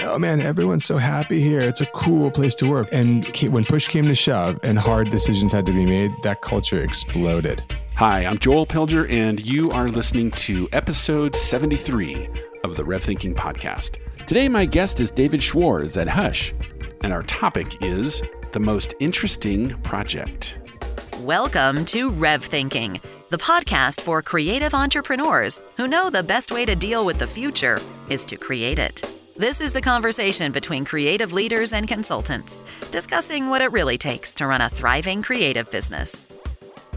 oh man, everyone's so happy here. It's a cool place to work. And when push came to shove and hard decisions had to be made, that culture exploded. Hi, I'm Joel Pilger, and you are listening to episode 73 of the Rev Thinking Podcast. Today, my guest is David Schwarz at Hush, and our topic is the most interesting project. Welcome to Rev Thinking, the podcast for creative entrepreneurs who know the best way to deal with the future is to create it. This is the conversation between creative leaders and consultants, discussing what it really takes to run a thriving creative business.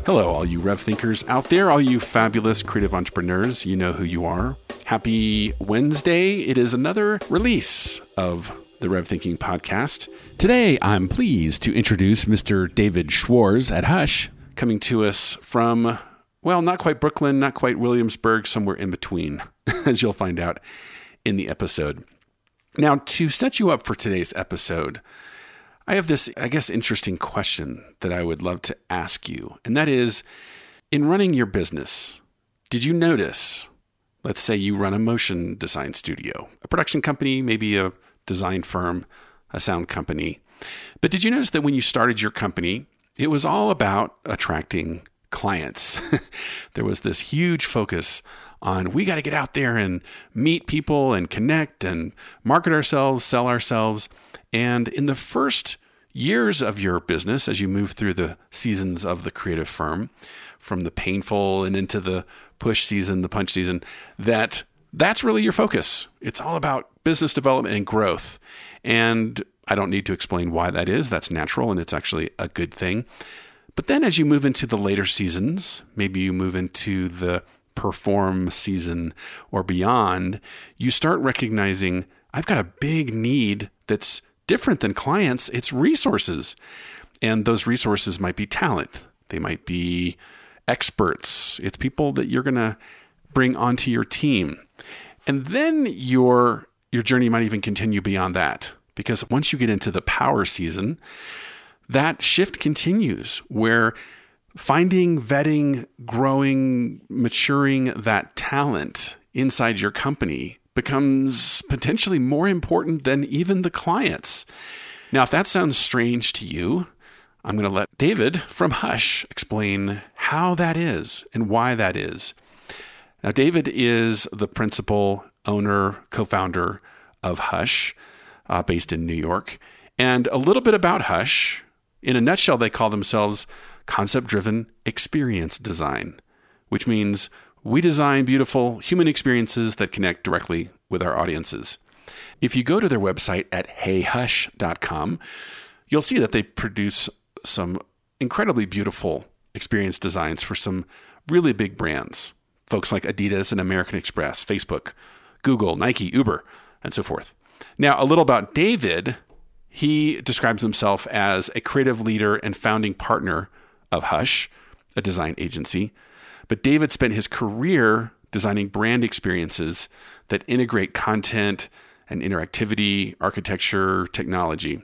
Hello, all you Rev thinkers out there, all you fabulous creative entrepreneurs. You know who you are. Happy Wednesday. It is another release of the Rev Thinking podcast. Today, I'm pleased to introduce Mr. David Schwarz at Hush, coming to us from, well, not quite Brooklyn, not quite Williamsburg, somewhere in between, as you'll find out in the episode. Now, to set you up for today's episode, I have this, I guess, interesting question that I would love to ask you. And that is in running your business, did you notice, let's say you run a motion design studio, a production company, maybe a design firm, a sound company, but did you notice that when you started your company, it was all about attracting clients? there was this huge focus on we got to get out there and meet people and connect and market ourselves, sell ourselves. And in the first years of your business, as you move through the seasons of the creative firm, from the painful and into the push season, the punch season, that that's really your focus. It's all about business development and growth. And I don't need to explain why that is. That's natural and it's actually a good thing. But then as you move into the later seasons, maybe you move into the perform season or beyond, you start recognizing I've got a big need that's different than clients. It's resources. And those resources might be talent, they might be experts, it's people that you're going to bring onto your team. And then your your journey might even continue beyond that because once you get into the power season, that shift continues where finding, vetting, growing, maturing that talent inside your company becomes potentially more important than even the clients. Now, if that sounds strange to you, I'm going to let David from Hush explain how that is and why that is. Now, David is the principal owner, co founder of Hush, uh, based in New York. And a little bit about Hush. In a nutshell, they call themselves concept driven experience design, which means we design beautiful human experiences that connect directly with our audiences. If you go to their website at heyhush.com, you'll see that they produce some incredibly beautiful experience designs for some really big brands. Folks like Adidas and American Express, Facebook, Google, Nike, Uber, and so forth. Now, a little about David. He describes himself as a creative leader and founding partner of Hush, a design agency. But David spent his career designing brand experiences that integrate content and interactivity, architecture, technology.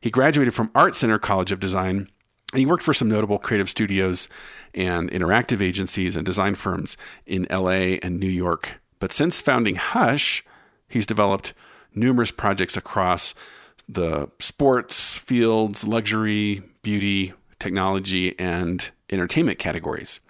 He graduated from Art Center College of Design and he worked for some notable creative studios and interactive agencies and design firms in LA and New York. But since founding Hush, he's developed numerous projects across the sports fields, luxury, beauty, technology, and entertainment categories.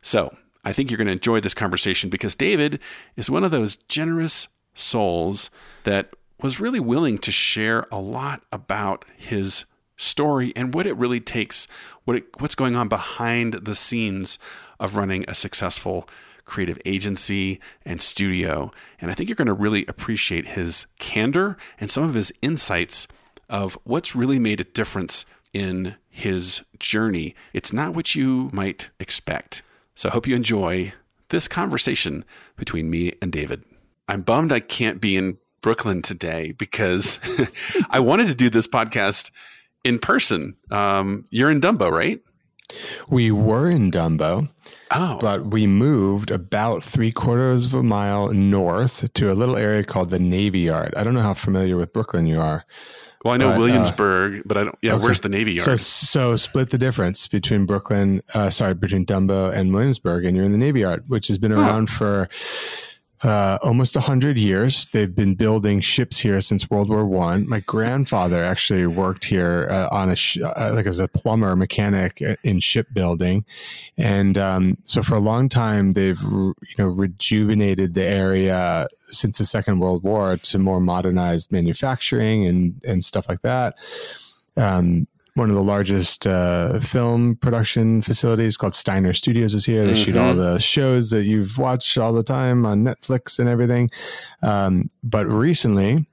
So I think you're going to enjoy this conversation because David is one of those generous souls that was really willing to share a lot about his story and what it really takes, what it, what's going on behind the scenes of running a successful creative agency and studio. And I think you're going to really appreciate his candor and some of his insights of what's really made a difference in his journey. It's not what you might expect. So I hope you enjoy this conversation between me and David. I'm bummed I can't be in Brooklyn today because I wanted to do this podcast in person. Um, you're in Dumbo, right? We were in Dumbo, oh. but we moved about three quarters of a mile north to a little area called the Navy Yard. I don't know how familiar with Brooklyn you are. Well, I know but, uh, Williamsburg, uh, but I don't. Yeah, okay. where's the Navy Yard? So, so split the difference between Brooklyn, uh, sorry, between Dumbo and Williamsburg, and you're in the Navy Yard, which has been around for uh, almost 100 years. They've been building ships here since World War One. My grandfather actually worked here uh, on a sh- uh, like as a plumber mechanic in shipbuilding, and um, so for a long time they've you know rejuvenated the area since the Second World War to more modernized manufacturing and and stuff like that. Um, one of the largest uh, film production facilities called Steiner Studios is here. They mm-hmm. shoot all mm-hmm. the shows that you've watched all the time on Netflix and everything. Um, but recently,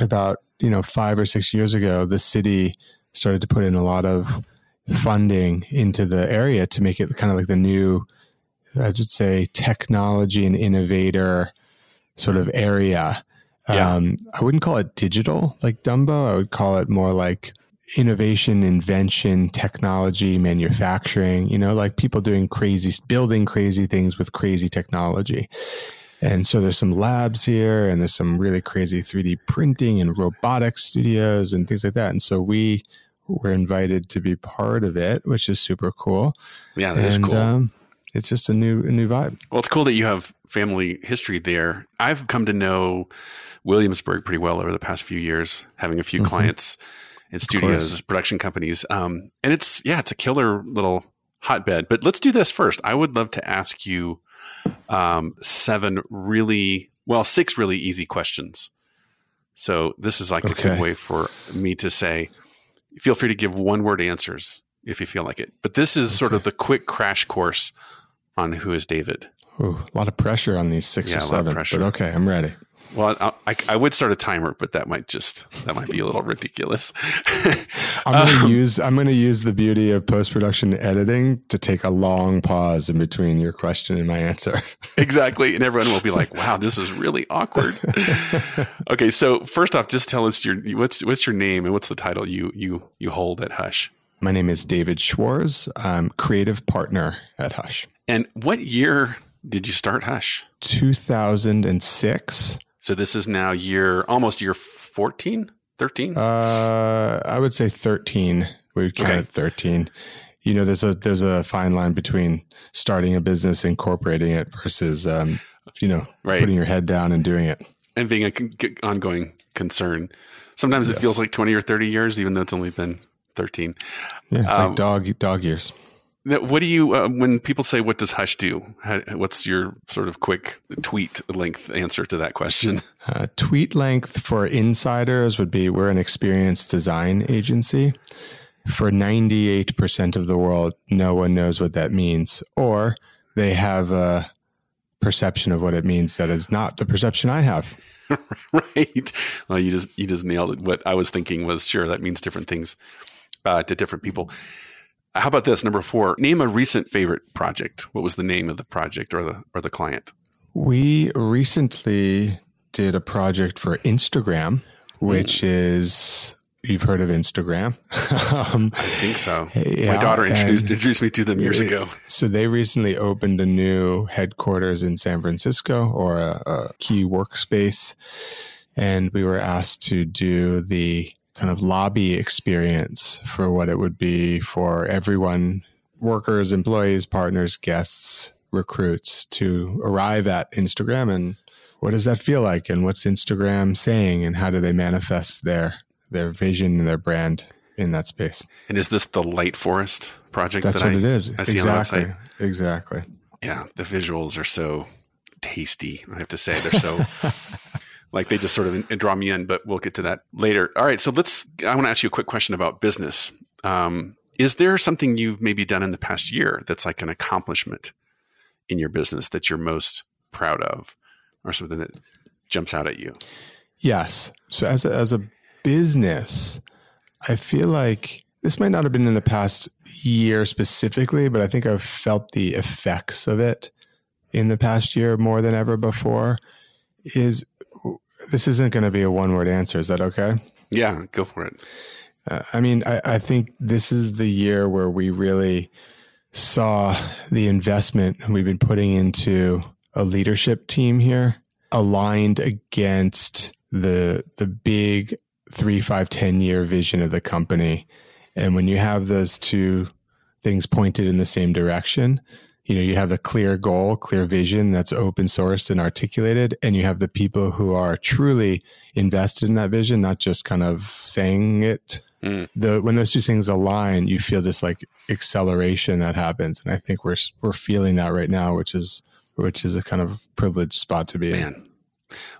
about you know five or six years ago, the city started to put in a lot of funding into the area to make it kind of like the new, I would say, technology and innovator sort of area. Yeah. Um, I wouldn't call it digital like Dumbo. I would call it more like innovation, invention, technology, manufacturing, you know, like people doing crazy, building crazy things with crazy technology. And so there's some labs here and there's some really crazy 3D printing and robotics studios and things like that. And so we were invited to be part of it, which is super cool. Yeah, is cool. Um, it's just a new a new vibe. Well, it's cool that you have family history there. I've come to know Williamsburg pretty well over the past few years, having a few mm-hmm. clients in studios, production companies. Um, and it's yeah, it's a killer little hotbed. But let's do this first. I would love to ask you um, seven really well, six really easy questions. So this is like okay. a good way for me to say, feel free to give one word answers if you feel like it. But this is okay. sort of the quick crash course on who is David. Ooh, a lot of pressure on these six yeah, or seven. But okay, I'm ready. Well, I, I, would start a timer, but that might just that might be a little ridiculous. I'm gonna um, use I'm gonna use the beauty of post production editing to take a long pause in between your question and my answer. exactly, and everyone will be like, "Wow, this is really awkward." okay, so first off, just tell us your what's what's your name and what's the title you you you hold at Hush. My name is David Schwarz. I'm creative partner at Hush. And what year did you start Hush? 2006. So this is now year almost year 14, 13? Uh, I would say 13. We would count okay. it 13. You know, there's a there's a fine line between starting a business, incorporating it, versus um, you know, right. putting your head down and doing it, and being an con- ongoing concern. Sometimes yes. it feels like 20 or 30 years, even though it's only been 13. Yeah, it's um, like dog dog years. What do you uh, when people say what does Hush do? How, what's your sort of quick tweet length answer to that question? Uh, tweet length for insiders would be we're an experience design agency. For 98% of the world, no one knows what that means, or they have a perception of what it means that is not the perception I have. right. Well, you just you just nailed it. What I was thinking was sure that means different things uh, to different people. How about this number four? Name a recent favorite project. What was the name of the project or the or the client? We recently did a project for Instagram, which mm. is you've heard of Instagram. um, I think so. Yeah, My daughter introduced introduced me to them years ago. So they recently opened a new headquarters in San Francisco or a, a key workspace, and we were asked to do the kind of lobby experience for what it would be for everyone workers, employees, partners, guests, recruits to arrive at Instagram and what does that feel like and what's Instagram saying and how do they manifest their their vision and their brand in that space. And is this the Light Forest project? That's that what I, it is. I see exactly. on the website. Exactly. Yeah, the visuals are so tasty. I have to say they're so like they just sort of draw me in, but we'll get to that later. All right, so let's. I want to ask you a quick question about business. Um, is there something you've maybe done in the past year that's like an accomplishment in your business that you're most proud of, or something that jumps out at you? Yes. So as a, as a business, I feel like this might not have been in the past year specifically, but I think I've felt the effects of it in the past year more than ever before. Is this isn't going to be a one word answer. Is that okay? Yeah, go for it. Uh, I mean, I, I think this is the year where we really saw the investment we've been putting into a leadership team here aligned against the the big three, five, ten year vision of the company. And when you have those two things pointed in the same direction, you know you have a clear goal clear vision that's open sourced and articulated and you have the people who are truly invested in that vision not just kind of saying it. Mm. the when those two things align you feel this like acceleration that happens and i think we're we're feeling that right now which is which is a kind of privileged spot to be Man. in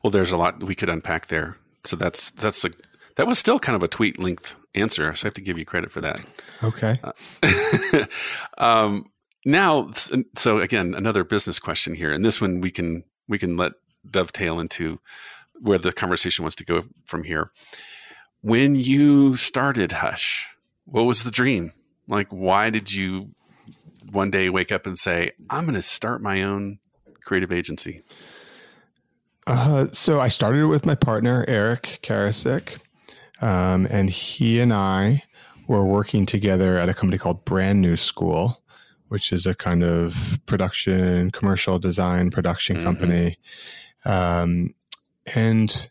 well there's a lot we could unpack there. So that's that's a that was still kind of a tweet length answer so i have to give you credit for that. Okay. Uh, um now so again another business question here and this one we can we can let dovetail into where the conversation wants to go from here. When you started hush what was the dream? Like why did you one day wake up and say i'm going to start my own creative agency uh, so i started with my partner Erik Karasyk um, and he and i were working together at a company called brand new school which is a kind of production, commercial design production mm-hmm. company. Um, and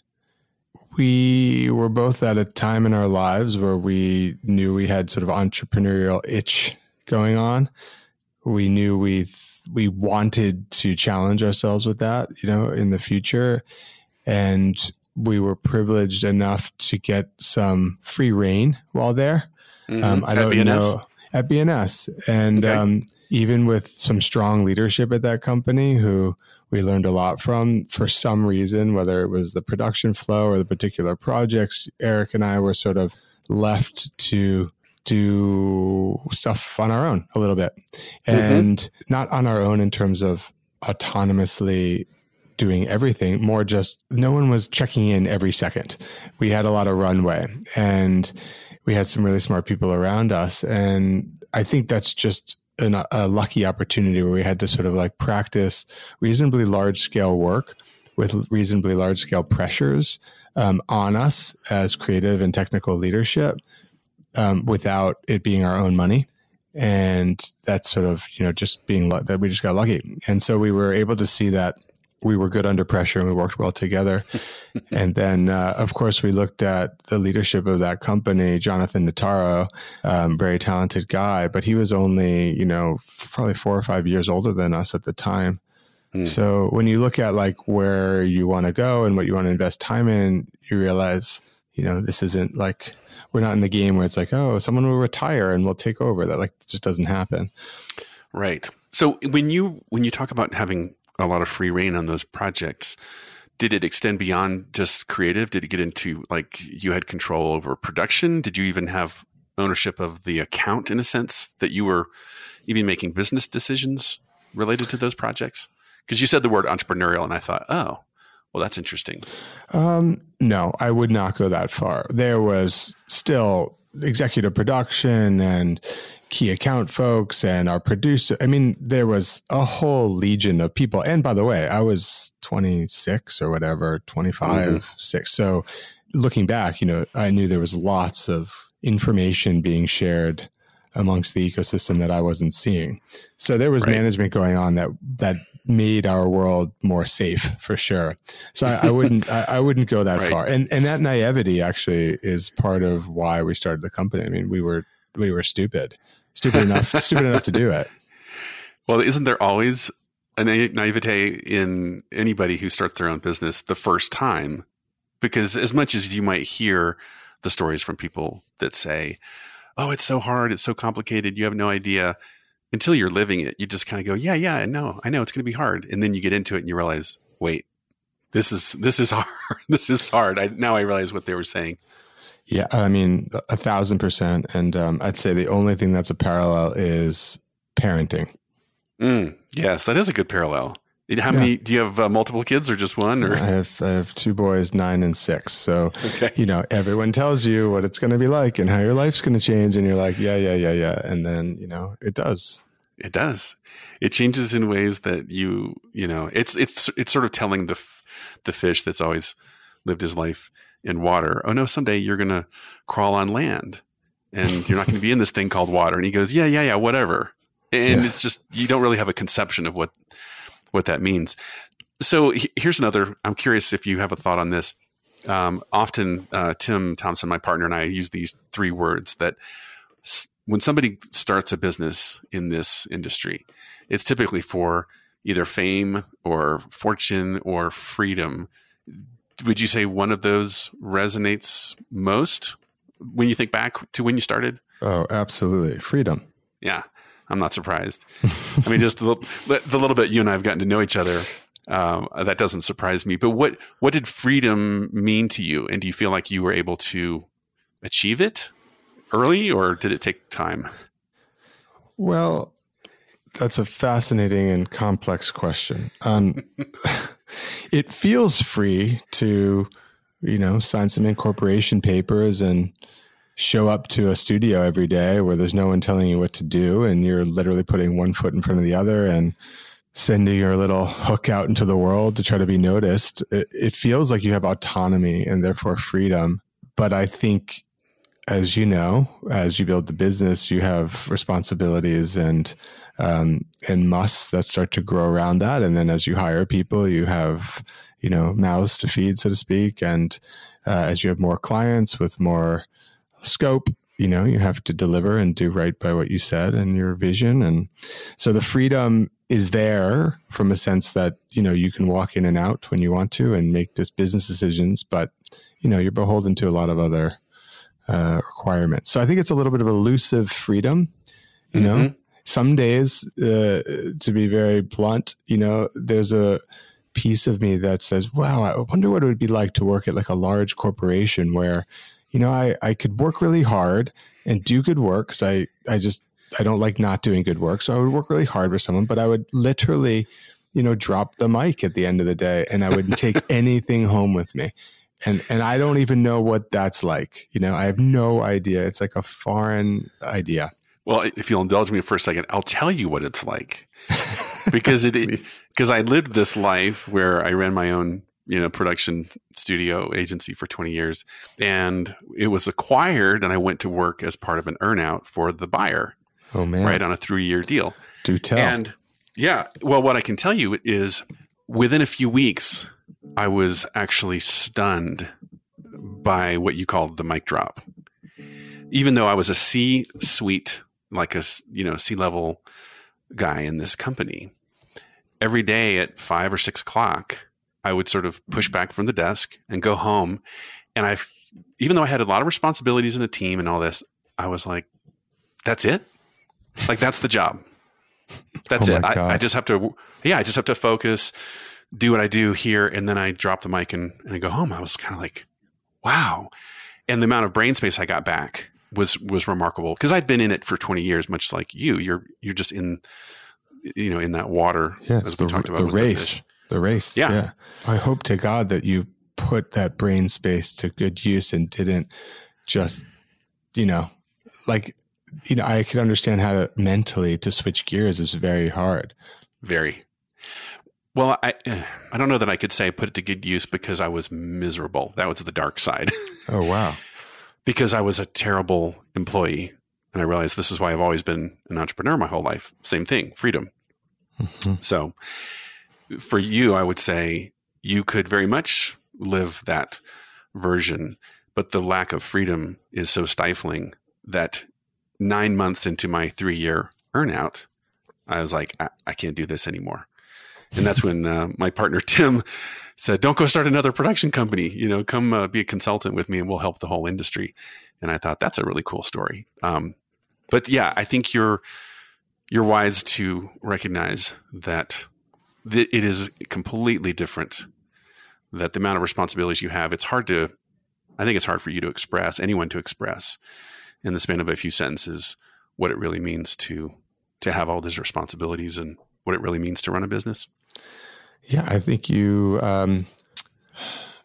we were both at a time in our lives where we knew we had sort of entrepreneurial itch going on. We knew we we wanted to challenge ourselves with that, you know, in the future, and we were privileged enough to get some free reign while there. Mm-hmm. Um, I don't know at BNS. Okay. um, even with some strong leadership at that company who we learned a lot from for some reason, whether it was the production flow or the particular projects, Erik and I were sort of left to do stuff on our own a little bit. Mm-hmm. And mm-hmm. not on our own in terms of autonomously doing everything, more just no one was checking in every second. We had a lot of runway and we had some really smart people around us. And I think that's just an, a lucky opportunity where we had to sort of like practice reasonably large scale work with reasonably large scale pressures um, on us as creative and technical leadership um, without it being our own money and that's sort of you know just being that we just got lucky and so we were able to see that we were good under pressure and we worked well together. and then, uh, of course, we looked at the leadership of that company, Jonathan Notaro, um, very talented guy, but he was only, you know, probably four or five years older than us at the time. Mm. So when you look at like where you want to go and what you want to invest time in, you realize, you know, this isn't like we're not in the game where it's like, oh, someone will retire and we'll take over. That like just doesn't happen. Right. So when you when you talk about having a lot of free reign on those projects. Did it extend beyond just creative? Did it get into like you had control over production? Did you even have ownership of the account in a sense that you were even making business decisions related to those projects? Because you said the word entrepreneurial, and I thought, oh, well, that's interesting. Um, no, I would not go that far. There was still executive production and key account folks and our producer. I mean, there was a whole legion of people. And by the way, I was 26 or whatever, 25, mm-hmm. 6. So looking back, you know, I knew there was lots of information being shared amongst the ecosystem that I wasn't seeing. So there was right. management going on that that made our world more safe for sure. So I, I wouldn't I, I, wouldn't go that right. far. And and that naivety actually is part of why we started the company. I mean, we were we were stupid stupid enough stupid enough to do it. Well, isn't there always a naivete in anybody who starts their own business the first time? Because as much as you might hear the stories from people that say, "Oh, it's so hard, it's so complicated, you have no idea," until you're living it, you just kind of go, "Yeah, yeah, I know, I know, it's going to be hard," and then you get into it and you realize, "Wait, this is this is hard. this is hard." I, now I realize what they were saying. Yeah, I mean, a thousand percent. And um, I'd say the only thing that's a parallel is parenting. Mm, yes, that is a good parallel. How yeah. many do you have? Uh, multiple kids or just one? Or I have I have two boys, nine and six. So okay. you know, everyone tells you what it's going to be like and how your life's going to change, and you're like, yeah, yeah, yeah, yeah, and then you know, it does. It does. It changes in ways that you you know. It's it's it's sort of telling the the fish that's always lived his life in water. Oh no, someday you're going to crawl on land and you're not going to be in this thing called water. And he goes, yeah, yeah, yeah, whatever. And yeah. it's just, you don't really have a conception of what, what that means. So here's another, I'm curious if you have a thought on this. Um, often, uh, Tim Thompson, my partner, and I use these three words that when somebody starts a business in this industry, it's typically for either fame or fortune or freedom. Would you say one of those resonates most when you think back to when you started? Oh, absolutely. Freedom. Yeah, I'm not surprised. I mean, just the little, the little bit you and I have gotten to know each other, um, that doesn't surprise me. But what what did freedom mean to you? And do you feel like you were able to achieve it early, or did it take time? Well, that's a fascinating and complex question. Um, it feels free to, you know, sign some incorporation papers and show up to a studio every day where there's no one telling you what to do and you're literally putting one foot in front of the other and sending your little hook out into the world to try to be noticed. It, it feels like you have autonomy and therefore freedom. But I think as you know, as you build the business, you have responsibilities and um, and musts that start to grow around that. And then as you hire people, you have you know mouths to feed, so to speak. And uh, as you have more clients with more scope, you know you have to deliver and do right by what you said and your vision. And so the freedom is there from a sense that you know you can walk in and out when you want to and make this business decisions, but you know you're beholden to a lot of other uh, requirements. So I think it's a little bit of elusive freedom. You mm-hmm. know, some days, uh, to be very blunt, you know, there's a piece of me that says, "Wow, I wonder what it would be like to work at like a large corporation where." You know, I, I could work really hard and do good work because I, I just I don't like not doing good work. So I would work really hard with someone, but I would literally, you know, drop the mic at the end of the day and I wouldn't take anything home with me and and I don't even know what that's like. You know, I have no idea. It's like a foreign idea. Well, if you'll indulge me for a second, I'll tell you what it's like because it because I lived this life where I ran my own you know production studio agency for 20 years and it was acquired and I went to work as part of an earnout for the buyer. Oh man. Right on a 3-year deal. Do tell. And yeah, well what I can tell you is within a few weeks I was actually stunned by what you called the mic drop. Even though I was a C suite, like a you know C level guy in this company, every day at five or six o'clock, I would sort of push mm-hmm. back from the desk and go home. And I, even though I had a lot of responsibilities in the team and all this, I was like, "That's it. Like that's the job. That's oh it. I, I just have to. Yeah, I just have to focus." do what I do here, and then I drop the mic and, and I go home. I was kind of like, wow. And the amount of brain space I got back was was remarkable because I'd been in it for 20 years, much like you. You're you're just in you know in that water yes, as we the, talked about the race. The, the, race. Yeah. yeah. I hope to God that you put that brain space to good use and didn't just you know like you know I could understand how to mentally to switch gears is very hard. Very. Well, I I don't know that I could say I put it to good use because I was miserable. That was the dark side. Oh wow. because I was a terrible employee and I realized this is why I've always been an entrepreneur my whole life. Same thing, freedom. Mm-hmm. So for you, I would say you could very much live that version, but the lack of freedom is so stifling that nine months into my three year earnout, I was like, I, I can't do this anymore. And that's when uh, my partner Tim said, "Don't go start another production company. You know, come uh, be a consultant with me, and we'll help the whole industry." And I thought that's a really cool story. Um, but yeah, I think you're you're wise to recognize that th- it is completely different. That the amount of responsibilities you have, it's hard to. I think it's hard for you to express, anyone to express, in the span of a few sentences, what it really means to to have all these responsibilities and what it really means to run a business. Yeah, I think you. Um,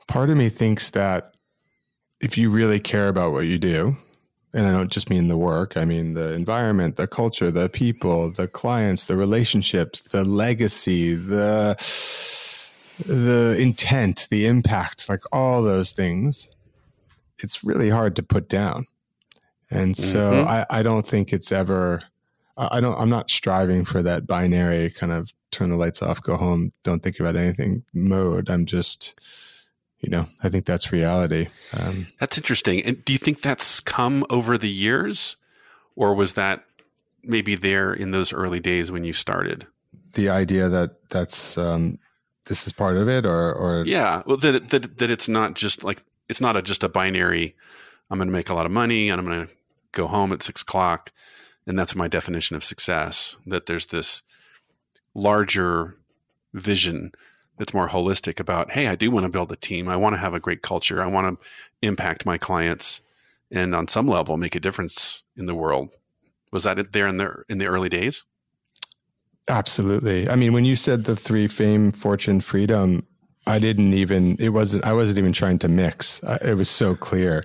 part of me thinks that if you really care about what you do, and I don't just mean the work, I mean the environment, the culture, the people, the clients, the relationships, the legacy, the the intent, the impact, like all those things, it's really hard to put down. And so mm-hmm. I, I don't think it's ever I don't I'm not striving for that binary kind of turn the lights off, go home, don't think about anything mode. I'm just, you know, I think that's reality. Um, that's interesting. And do you think that's come over the years? or was that maybe there in those early days when you started? The idea that that's um, this is part of it, or or yeah, well, that that that it's not just like it's not a, just a binary. I'm going to make a lot of money and I'm going to go home at six o'clock, and that's my definition of success. That there's this larger vision that's more holistic about, hey, I do want to build a team. I want to have a great culture. I want to impact my clients and on some level make a difference in the world. Was that it there in the in the early days? Absolutely. I mean, when you said the three fame, fortune, freedom, I didn't even it wasn't I wasn't even trying to mix. It was so clear.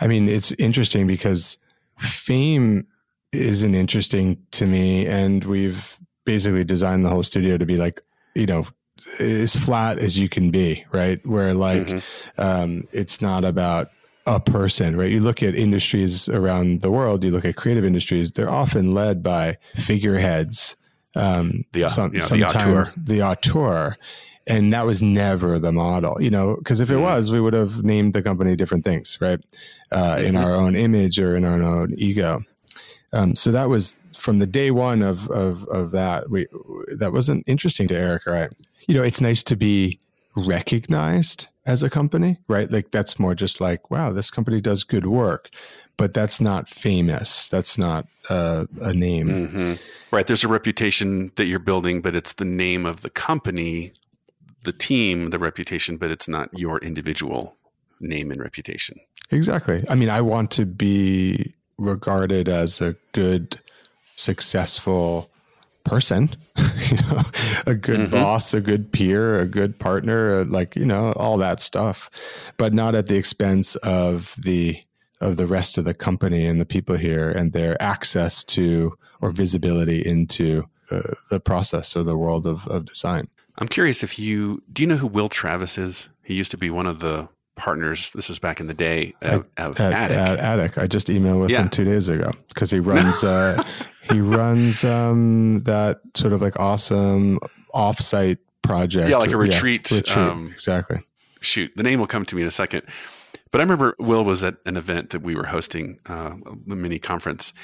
I mean, it's interesting because fame isn't interesting to me and we've basically designed the whole studio to be like, you know, as flat as you can be, right? Where like mm-hmm. um, it's not about a person, right? You look at industries around the world, you look at creative industries, they're often led by figureheads. Um, the, some, you know, the auteur. The auteur. And that was never the model, you know, because if it mm-hmm. was, we would have named the company different things, right? Uh, mm-hmm. In our own image or in our own ego. Um, so that was from the day one of, of, of that. We, that wasn't interesting to Erik, right? You know, it's nice to be recognized as a company, right? Like that's more just like, wow, this company does good work, but that's not famous. That's not uh, a name. Mm-hmm. Right. There's a reputation that you're building, but it's the name of the company, the team, the reputation, but it's not your individual name and reputation. Exactly. I mean, I want to be regarded as a good, successful person, you know, a good mm-hmm. boss, a good peer, a good partner, uh, like, you know, all that stuff, but not at the expense of the of the rest of the company and the people here and their access to or visibility into uh, the process or the world of, of design. I'm curious if you do you know who Will Travis is? He used to be one of the partners. This is back in the day of, at, at, Attik. At Attik. I just emailed with yeah. him two days ago because he runs uh, he runs um, that sort of like awesome offsite project. Yeah, like a retreat. Yeah, retreat. Um, exactly. Shoot, the name will come to me in a second. But I remember Will was at an event that we were hosting, uh, the mini conference,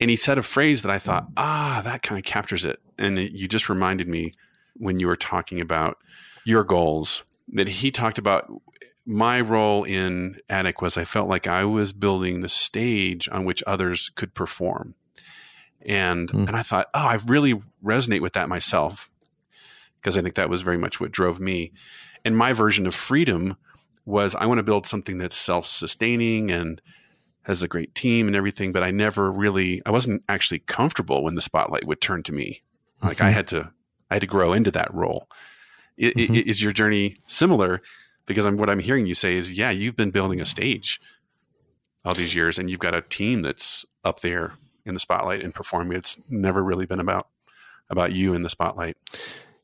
and he said a phrase that I thought, ah, that kind of captures it. And it, you just reminded me when you were talking about your goals that he talked about my role in Attik was I felt like I was building the stage on which others could perform. And mm. and I thought, oh, I really resonate with that myself because I think that was very much what drove me. And my version of freedom was I want to build something that's self-sustaining and has a great team and everything, but I never really I wasn't actually comfortable when the spotlight would turn to me. Like mm-hmm. I had to I had to grow into that role. mm-hmm. Is your journey similar? Because I'm, what I'm hearing you say is, yeah, you've been building a stage all these years, and you've got a team that's up there in the spotlight and performing. It's never really been about about you in the spotlight.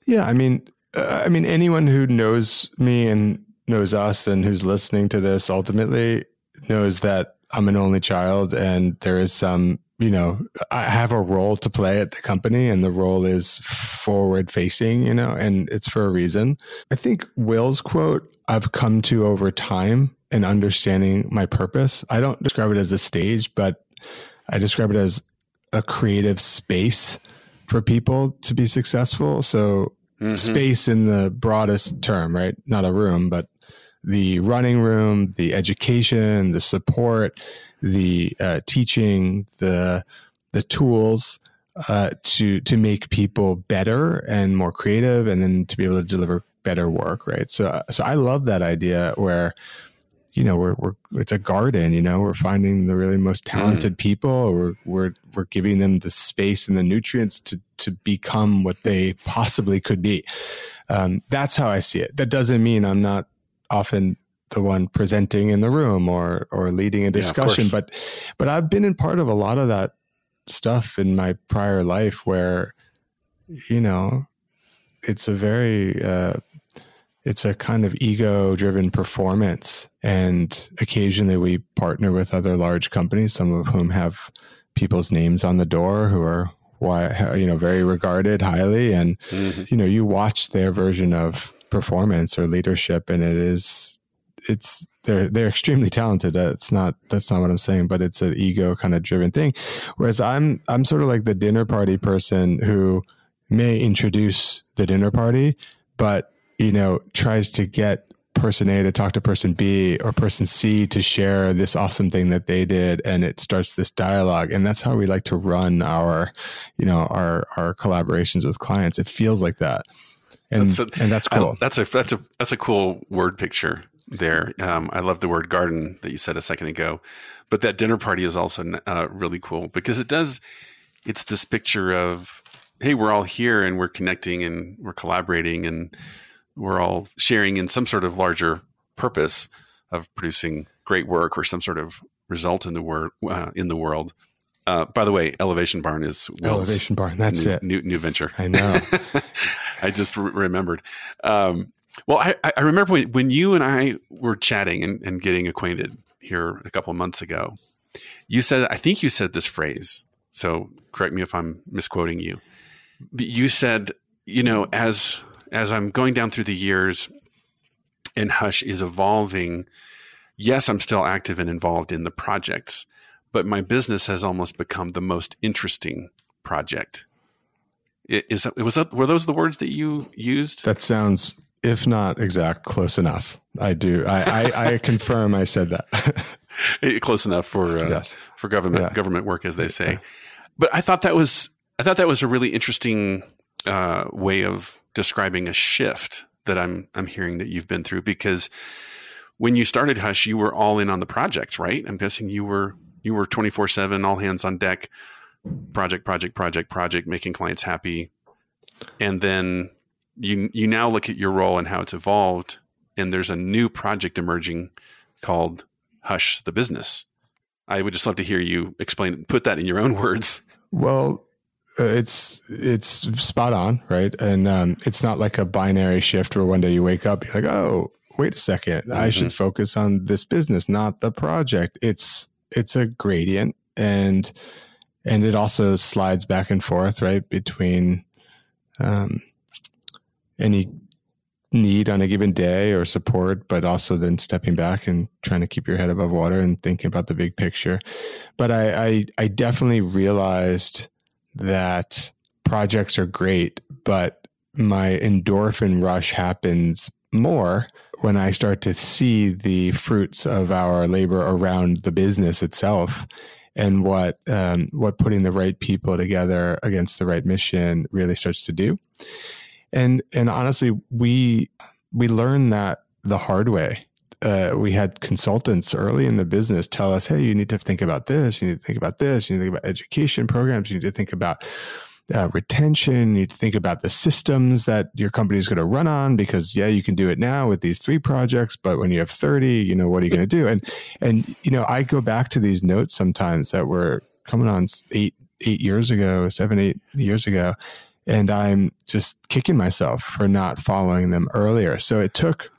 Yeah, I mean, uh, I mean, anyone who knows me and knows us and who's listening to this ultimately knows that I'm an only child, and there is some, you know, I have a role to play at the company, and the role is forward facing, you know, and it's for a reason. I think Will's quote I've come to over time and understanding my purpose. I don't describe it as a stage, but I describe it as a creative space for people to be successful. So, mm-hmm. space in the broadest term, right? Not a room, but the running room, the education, the support, the uh, teaching, the the tools uh, to to make people better and more creative, and then to be able to deliver better work, right? So, so I love that idea where you know we're we're it's a garden you know we're finding the really most talented mm. people we're we're we're giving them the space and the nutrients to to become what they possibly could be um, that's how i see it that doesn't mean i'm not often the one presenting in the room or or leading a discussion yeah, but but i've been in part of a lot of that stuff in my prior life where you know it's a very uh, it's a kind of ego driven performance. And occasionally we partner with other large companies, some of whom have people's names on the door who are why you know very regarded highly and mm-hmm. you know you watch their version of performance or leadership and it is it's they're they're extremely talented. Uh, it's not that's not what I'm saying, but it's an ego kind of driven thing. Whereas I'm I'm sort of like the dinner party person who may introduce the dinner party, but you know tries to get person A to talk to person B or person C to share this awesome thing that they did and it starts this dialogue. And that's how we like to run our you know our our collaborations with clients. It feels like that. And that's a, and that's cool. I, that's a that's a that's a cool word picture there um, I love the word garden that you said a second ago but that dinner party is also uh, really cool because it does it's this picture of hey we're all here and we're connecting and we're collaborating and we're all sharing in some sort of larger purpose of producing great work or some sort of result in the world uh, in the world. Uh, by the way, Elevation Barn is Will's Elevation Barn. That's new, it. New new venture. I know. I just re- remembered. Um, well, I, I remember when, when you and I were chatting and, and getting acquainted here a couple of months ago. You said, I think you said this phrase. So correct me if I'm misquoting you. You said, you know, as as I'm going down through the years and Hush is evolving, yes, I'm still active and involved in the projects, but my business has almost become the most interesting project. Is that, was that, were those the words that you used? That sounds, if not exact, close enough. I do. I, I, I confirm I said that. close enough for uh, yes. for government yeah. government work, as they say. But I thought that was I thought that was a really interesting uh, way of describing a shift that I'm I'm hearing that you've been through because when you started Hush, you were all in on the projects, right? I'm guessing you were you were 24 seven, all hands on deck, project, project, project, project, making clients happy, and then you you now look at your role and how it's evolved, and there's a new project emerging called Hush the Business. I would just love to hear you explain, put that in your own words. Well, uh, it's it's spot on, right? And um, it's not like a binary shift where one day you wake up, you're like, oh, wait a 2nd mm-hmm. I should focus on this business, not the project. It's it's a gradient, and and it also slides back and forth, right, between um, any need on a given day or support, but also then stepping back and trying to keep your head above water and thinking about the big picture. But I, I, I definitely realized that projects are great, but my endorphin rush happens more when I start to see the fruits of our labor around the business itself and what um, what putting the right people together against the right mission really starts to do. And and honestly, we we learned that the hard way uh, we had consultants early in the business tell us, "Hey, you need to think about this. You need to think about this. You need to think about education programs. You need to think about uh, retention. You need to think about the systems that your company is going to run on. Because yeah, you can do it now with these three projects, but when you have thirty, you know what are you going to do? And and you know, I go back to these notes sometimes that were coming on eight eight years ago, seven eight years ago. And I'm just kicking myself for not following them earlier. So it took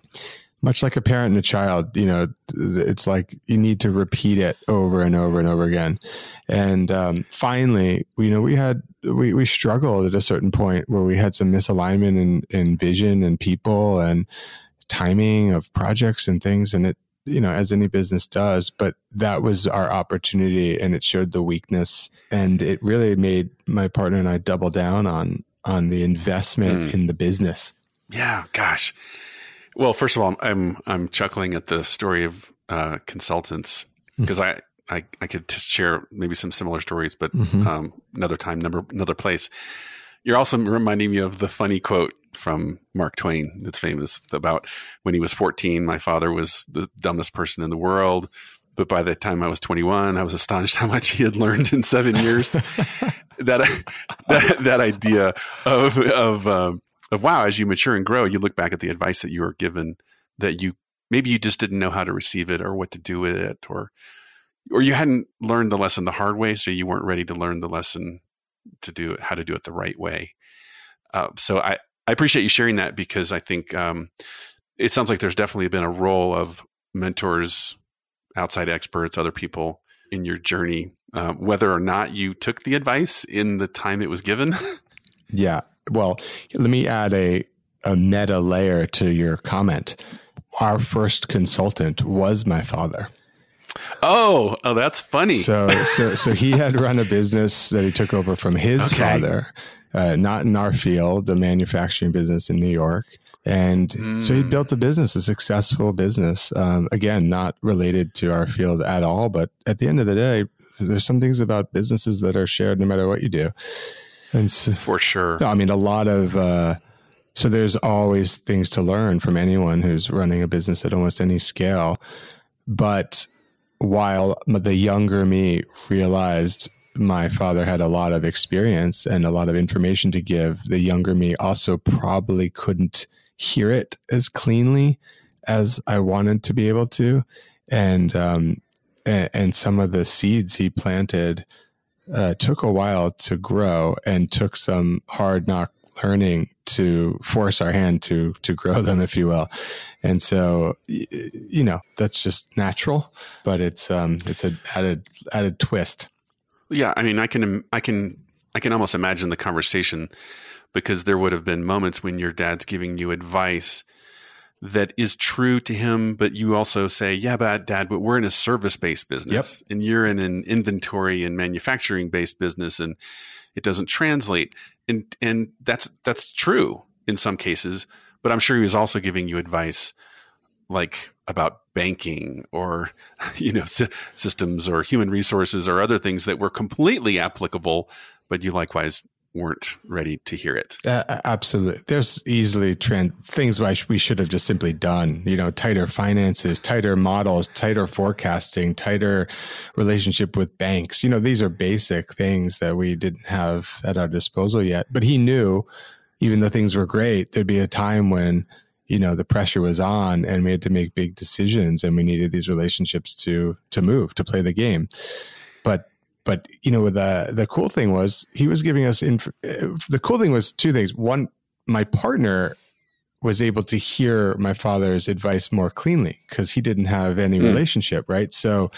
much like a parent and a child, you know, it's like you need to repeat it over and over and over again. And um, finally, you know, we had we we struggled at a certain point where we had some misalignment in in vision and people and timing of projects and things, and it you know as any business does but that was our opportunity and it showed the weakness and it really made my partner and i double down on on the investment mm. in the business yeah gosh well, first of all, I'm I'm chuckling at the story of uh, consultants because hmm. mm-hmm. I, I I could share maybe some similar stories, but mm-hmm. um, another time, number another place. You're also reminding me of the funny quote from Mark Twain that's famous about when he was 14. My father was the dumbest person in the world, but by the time I was 21, I was astonished how much he had learned in seven years. that, that that idea of of um, of wow, as you mature and grow, you look back at the advice that you were given that you maybe you just didn't know how to receive it or what to do with it or or you hadn't learned the lesson the hard way, so you weren't ready to learn the lesson to do it, how to do it the right way. Uh, so I, I appreciate you sharing that because I think um, it sounds like there's definitely been a role of mentors, outside experts, other people in your journey, um, whether or not you took the advice in the time it was given. yeah, well, let me add a, a meta layer to your comment. our first consultant was my father. Oh, oh, that's funny. So, so, so he had run a business that he took over from his okay. father, uh, not in our field, the manufacturing business in New York. And mm. so he built a business, a successful business. Um, again, not related to our field at all, but at the end of the day, there's some things about businesses that are shared no matter what you do. And so, for sure. No, I mean, a lot of, uh, so there's always things to learn from anyone who's running a business at almost any scale. But while the younger me realized my father had a lot of experience and a lot of information to give, the younger me also probably couldn't hear it as cleanly as I wanted to be able to. And, um, and, some of the seeds he planted uh, took a while to grow and took some hard knock learning to force our hand to to grow them if you will and so you know that's just natural but it's um it's a added added twist yeah i mean i can i can i can almost imagine the conversation because there would have been moments when your dad's giving you advice that is true to him, but you also say, yeah, but dad, but we're in a service based business yep. and you're in an inventory and manufacturing based business and it doesn't translate. And, and that's, that's true in some cases, but I'm sure he was also giving you advice like about banking or, you know, systems or human resources or other things that were completely applicable, but you likewise weren't ready to hear it. Uh, absolutely. There's easily trend things we should have just simply done, you know, tighter finances, tighter models, tighter forecasting, tighter relationship with banks. You know, these are basic things that we didn't have at our disposal yet. But he knew even though things were great, there'd be a time when you know the pressure was on and we had to make big decisions and we needed these relationships to to move to play the game. But but you know the the cool thing was he was giving us inf- uh, the cool thing was two things. One my partner was able to hear my father's advice more cleanly because he didn't have any mm. relationship right so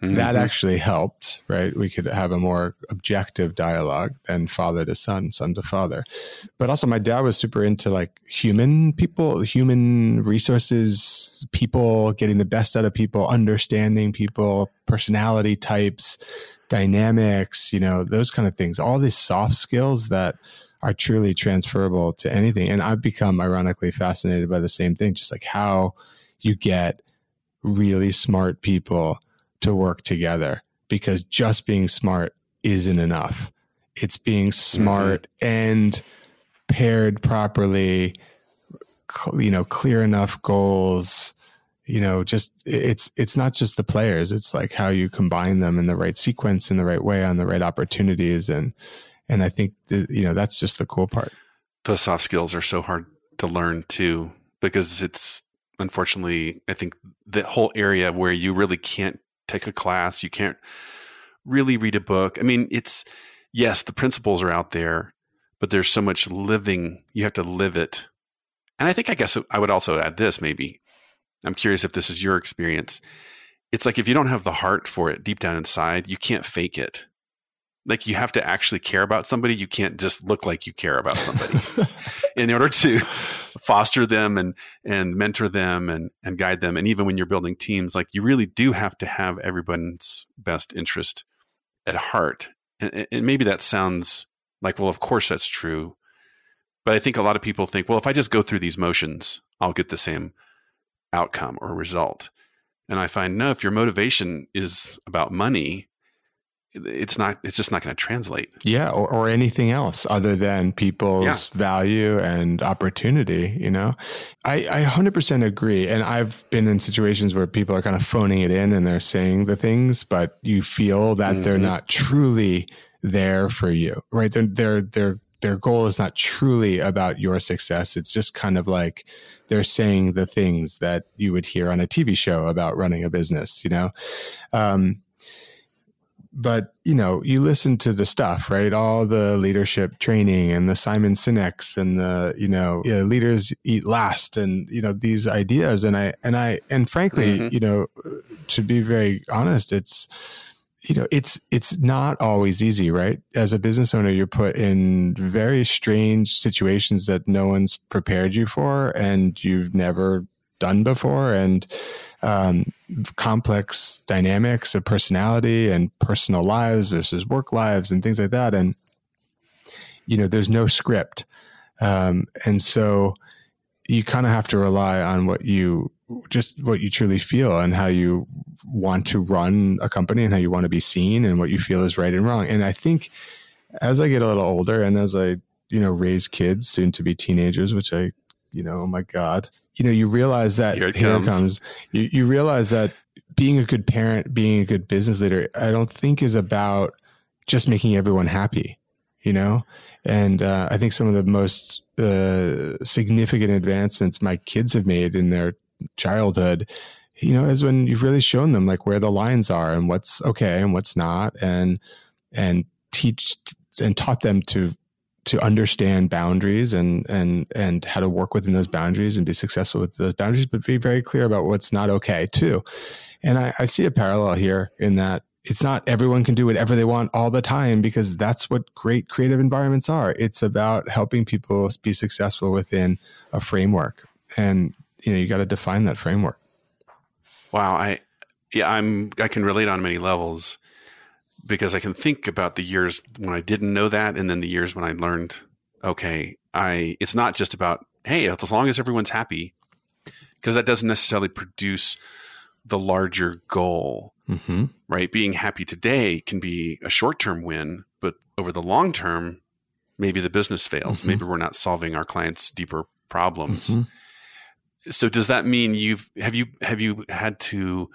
mm-hmm. that actually helped right we could have a more objective dialogue than father to son son to father but also my dad was super into like human people human resources people getting the best out of people understanding people personality types dynamics, you know, those kind of things, all these soft skills that are truly transferable to anything. And I've become ironically fascinated by the same thing, just like how you get really smart people to work together because just being smart isn't enough. It's being smart mm-hmm. and paired properly, you know, clear enough goals, you know just it's it's not just the players it's like how you combine them in the right sequence in the right way on the right opportunities and and i think you know that's just the cool part those soft skills are so hard to learn too because it's unfortunately i think the whole area where you really can't take a class you can't really read a book i mean it's yes the principles are out there but there's so much living you have to live it and i think i guess i would also add this maybe I'm curious if this is your experience. It's like if you don't have the heart for it deep down inside, you can't fake it. Like you have to actually care about somebody. You can't just look like you care about somebody in order to foster them and, and mentor them and, and guide them. And even when you're building teams, like you really do have to have everyone's best interest at heart. And, and maybe that sounds like, well, of course that's true. But I think a lot of people think, well, if I just go through these motions, I'll get the same outcome or result. And I find no, if your motivation is about money, it's not it's just not going to translate yeah or, or anything else other than people's yeah. value and opportunity you know I, I 100% agree and i've been in situations where people are kind of phoning it in and they're saying the things but you feel that mm-hmm. they're not truly there for you right they're they're they're their goal is not truly about your success. It's just kind of like they're saying the things that you would hear on a TV show about running a business, you know? Um, but you know, you listen to the stuff, right? All the leadership training and the Simon Sinek's and the you know, you know leaders eat last, and you know these ideas. And I and I and frankly, mm-hmm. you know, to be very honest, it's you know it's it's not always easy right as a business owner you're put in very strange situations that no one's prepared you for and you've never done before and um, complex dynamics of personality and personal lives versus work lives and things like that. And, you know, there's no script. Um, and so you kind of have to rely on what you just what you truly feel and how you want to run a company and how you want to be seen and what you feel is right and wrong. And I think as I get a little older and as I, you know, raise kids soon to be teenagers, which I, you know, oh my God, you know, you realize that here it here comes. comes. You, you realize that being a good parent, being a good business leader, I don't think is about just making everyone happy, you know? And uh, I think some of the most uh, significant advancements my kids have made in their childhood, you know, is when you've really shown them like where the lines are and what's okay and what's not, and and teach and taught them to to understand boundaries and and and how to work within those boundaries and be successful with those boundaries, but be very clear about what's not okay too. And I, I see a parallel here in that it's not everyone can do whatever they want all the time because that's what great creative environments are. It's about helping people be successful within a framework. And you know, you got to define that framework. Wow, I yeah, I'm I can relate on many levels because I can think about the years when I didn't know that and then the years when I learned okay, I it's not just about hey, as long as everyone's happy because that doesn't necessarily produce the larger goal. Mm-hmm. Right? Being happy today can be a short-term win, but over the long term, maybe the business fails. Mhm. Maybe we're not solving our clients' deeper problems Mhm. so does that mean you've have you have you had to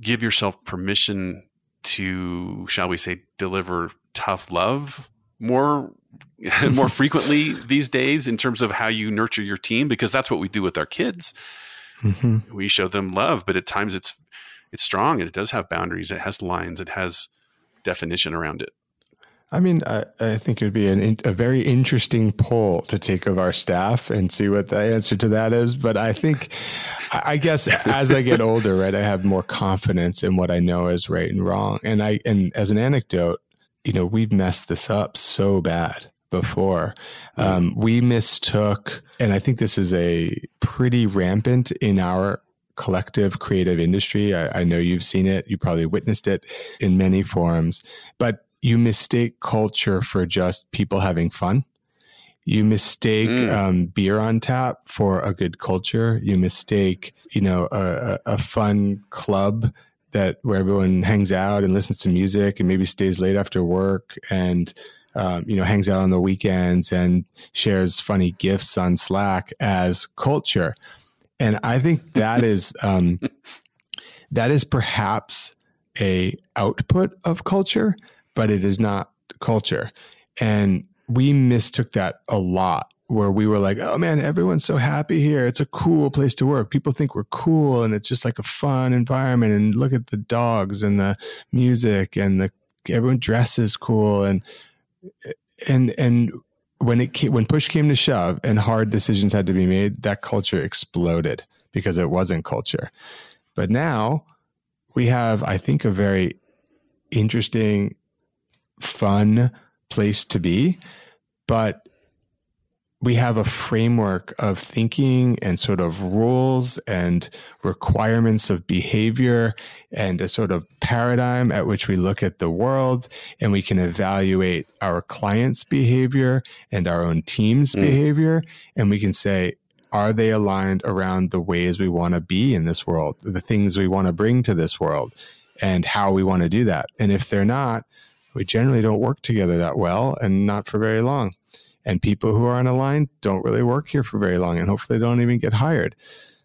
give yourself permission to shall we say deliver tough love more more frequently these days in terms of how you nurture your team because that's what we do with our kids. Mhm. we show them love but at times it's it's strong and it does have boundaries. It has lines. It has definition around it I mean, I, I think it would be an, a very interesting poll to take of our staff and see what the answer to that is. But I think, I I guess, as I get older, right, I have more confidence in what I know is right and wrong. And I, and as an anecdote, you know, we've messed this up so bad before. Um, we mistook, and I think this is a pretty rampant in our collective creative industry. I, I know you've seen it. You probably witnessed it in many forms, but you mistake culture for just people having fun. You mistake Mm. um, beer on tap for a good culture. You mistake, you know, a, a fun club that where everyone hangs out and listens to music and maybe stays late after work and um, you know hangs out on the weekends and shares funny gifts on Slack as culture. And I think that is um, that is perhaps a output of culture, but it is not culture. And we mistook that a lot where we were like, oh man, everyone's so happy here. It's a cool place to work. People think we're cool and it's just like a fun environment. And look at the dogs and the music and the everyone dresses cool and and and when it came, when push came to shove and hard decisions had to be made, that culture exploded because it wasn't culture. But now we have, I think, a very interesting, fun place to be. But we have a framework of thinking and sort of rules and requirements of behavior and a sort of paradigm at which we look at the world and we can evaluate our clients' behavior and our own team's Mm. behavior. And we can say, are they aligned around the ways we want to be in this world, the things we want to bring to this world, and how we want to do that? And if they're not, we generally don't work together that well and not for very long. And people who are unaligned don't really work here for very long and hopefully don't even get hired.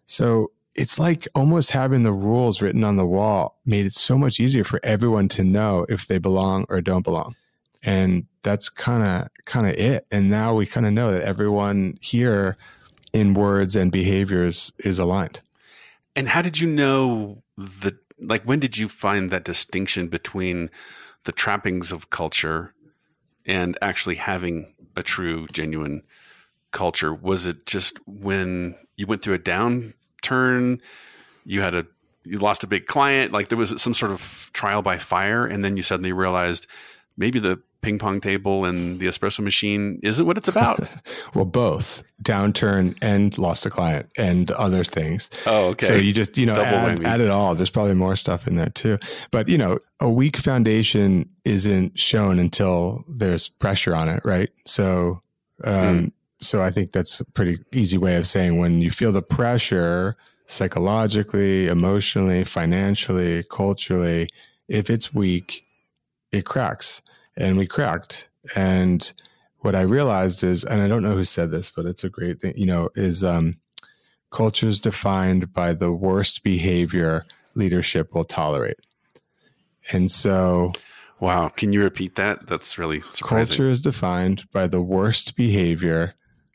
So it's like almost having the rules written on the wall made it so much easier for everyone to know if they belong or don't belong. And that's kind of kind of it. And now we kind of know that everyone here in words and behaviors is aligned. And how did you know the like when did you find that distinction between the trappings of culture and actually having a true genuine culture? Was it just when you went through a downturn, you had a you lost a big client, like there was some sort of trial by fire and then you suddenly realized maybe the ping pong table and the espresso machine isn't what it's about. well, both downturn and lost a client and other things. Oh, okay. So you just, you know, add, add, it all. There's probably more stuff in there too. But, you know, a weak foundation isn't shown until there's pressure on it, right? So, um, mm. so I think that's a pretty easy way of saying when you feel the pressure psychologically, emotionally, financially, culturally, if it's weak, it cracks and we cracked. And what I realized is, and I don't know who said this, but it's a great thing, you know, is um, culture is defined by the worst behavior leadership will tolerate. And so, wow, can you repeat that? That's really surprising. Culture is defined by the worst behavior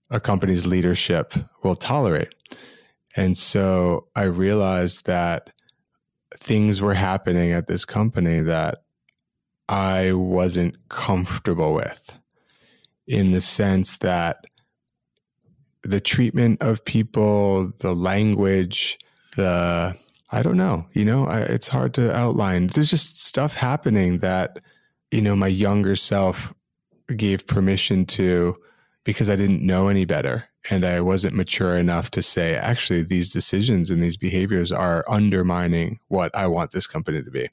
a company's leadership will tolerate. And so I realized that things were happening at this company that I wasn't comfortable with in the sense that the treatment of people, the language, the I don't know, you know, I, it's hard to outline. There's just stuff happening that, you know, my younger self gave permission to because I didn't know any better and I wasn't mature enough to say, actually, these decisions and these behaviors are undermining what I want this company to be.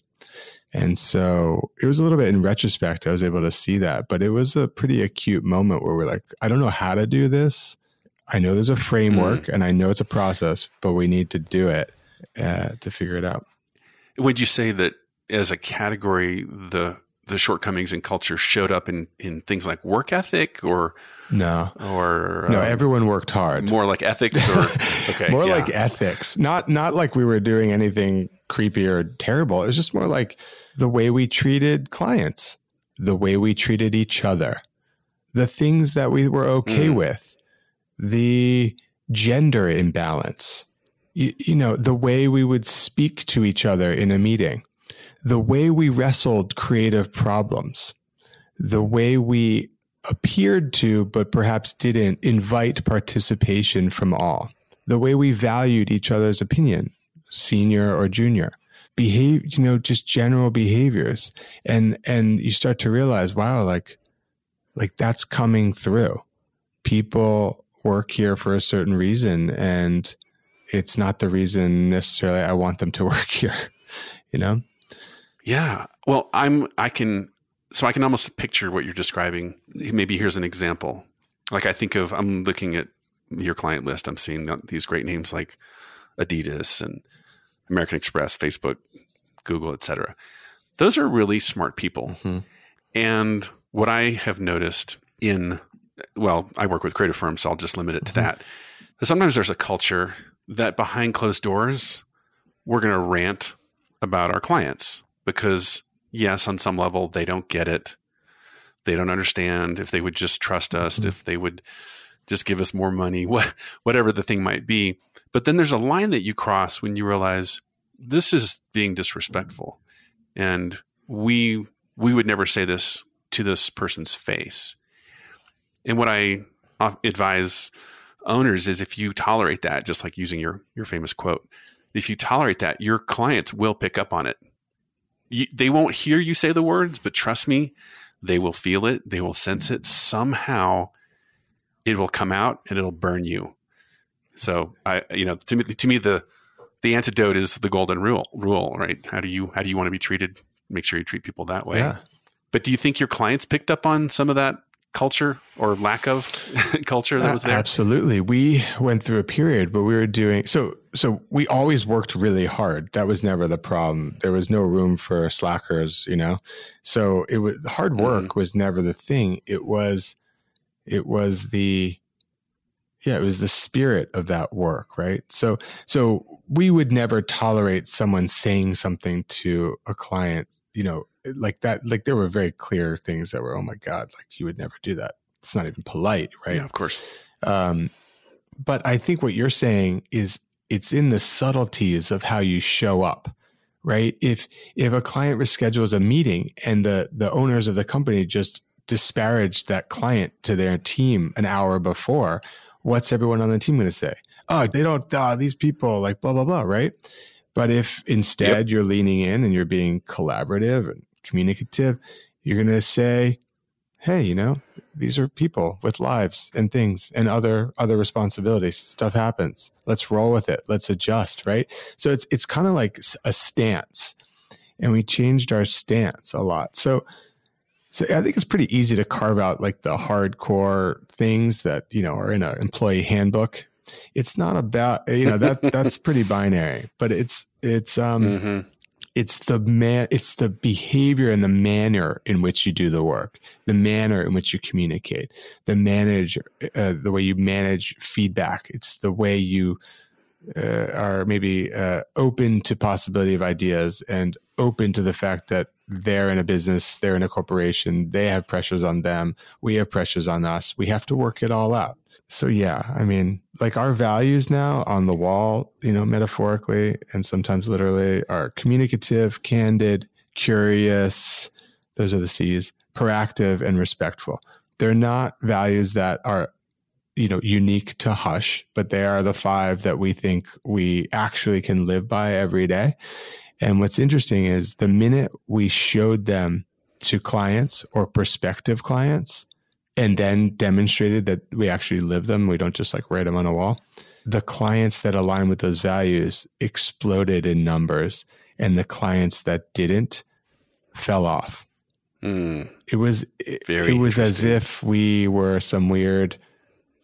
And so it was a little bit in retrospect, I was able to see that, but it was a pretty acute moment where we're like, I don't know how to do this. I know there's a framework mm. and I know it's a process, but we need to do it uh, to figure it out. Would you say that as a category, the the shortcomings in culture showed up in in things like work ethic or no. or no um, everyone worked hard. more like ethics or okay more yeah. like ethics. Not not like we were doing anything creepy or terrible. It was just more like the way we treated clients, the way we treated each other, the things that we were okay mm. with, the gender imbalance, you, you know, the way we would speak to each other in a meeting, the way we wrestled creative problems, the way we appeared to, but perhaps didn't invite participation from all, the way we valued each other's opinion, senior or junior, behave you know just general behaviors. And and you start to realize wow like like that's coming through. People work here for a certain reason and it's not the reason necessarily i want them to work here you know yeah well i'm i can so i can almost picture what you're describing maybe here's an example like i think of i'm looking at your client list i'm seeing these great names like adidas and American Express, Facebook, Google, etc. Those are really smart people. Mm-hmm. And what I have noticed in well, I work with creative firms, so I'll just limit it to mm-hmm. that. Sometimes there's a culture that behind closed doors, we're going to rant about our clients because, yes, on some level, they don't get it. They don't understand if they would just trust us, mm-hmm. if they would just give us more money, what, whatever the thing might be. But then there's a line that you cross when you realize this is being disrespectful, and we we would never say this to this person's face. And what I advise owners is if you tolerate that, just like using your your famous quote, if you tolerate that, your clients will pick up on it. You, they won't hear you say the words, but trust me, they will feel it. They will sense it somehow. It will come out and it'll burn you. So I, you know, to me, to me, the the antidote is the golden rule. Rule, right? How do you how do you want to be treated? Make sure you treat people that way. Yeah. But do you think your clients picked up on some of that culture or lack of culture that was there? Absolutely. We went through a period where we were doing so so we always worked really hard. That was never the problem. There was no room for slackers, you know. So it was hard work mm-hmm. was never the thing. It was it was the yeah, it was the spirit of that work, right? So so we would never tolerate someone saying something to a client, you know, like that like there were very clear things that were oh my god, like you would never do that. It's not even polite, right? Yeah, of course. Um but I think what you're saying is it's in the subtleties of how you show up right if if a client reschedules a meeting and the the owners of the company just disparaged that client to their team an hour before what's everyone on the team going to say? Oh, they don't, uh, these people, like blah, blah, blah, right? But if instead yep. you're leaning in and you're being collaborative and communicative, You're going to say, hey, you know, these are people with lives and things and other other responsibilities. Stuff happens. Let's roll with it. Let's adjust, right? So it's it's kind of like a stance. And we changed our stance a lot. So so I think it's pretty easy to carve out like the hardcore things that, you know, are in an employee handbook. It's not about, you know, that that's pretty binary, but it's it's um mm-hmm it's the man it's the behavior and the manner in which you do the work the manner in which you communicate the manage uh, the way you manage feedback. It's the way you uh, are maybe uh, open to possibility of ideas and open to the fact that they're in a business they're in a corporation they have pressures on them we have pressures on us we have to work it all out so yeah i mean like our values now on the wall you know metaphorically and sometimes literally are communicative candid curious. Those are the c's. Proactive and respectful. They're not values that are you know unique to hush but they are the five that we think we actually can live by every day. And what's interesting is the minute we showed them to clients or prospective clients and then demonstrated that we actually live them. We don't just like write them on a wall. The clients that align with those values exploded in numbers, and the clients that didn't fell off. Mm, it was it, it was as if we were some weird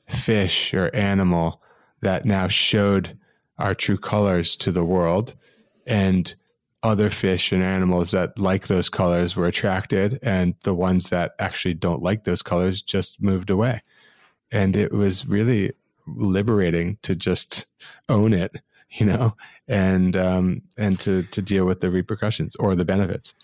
fish or animal that now showed our true colors to the world and other fish and animals that like those colors were attracted, and the ones that actually don't like those colors just moved away. And it was really liberating to just own it, you know, and um, and to to deal with the repercussions or the benefits.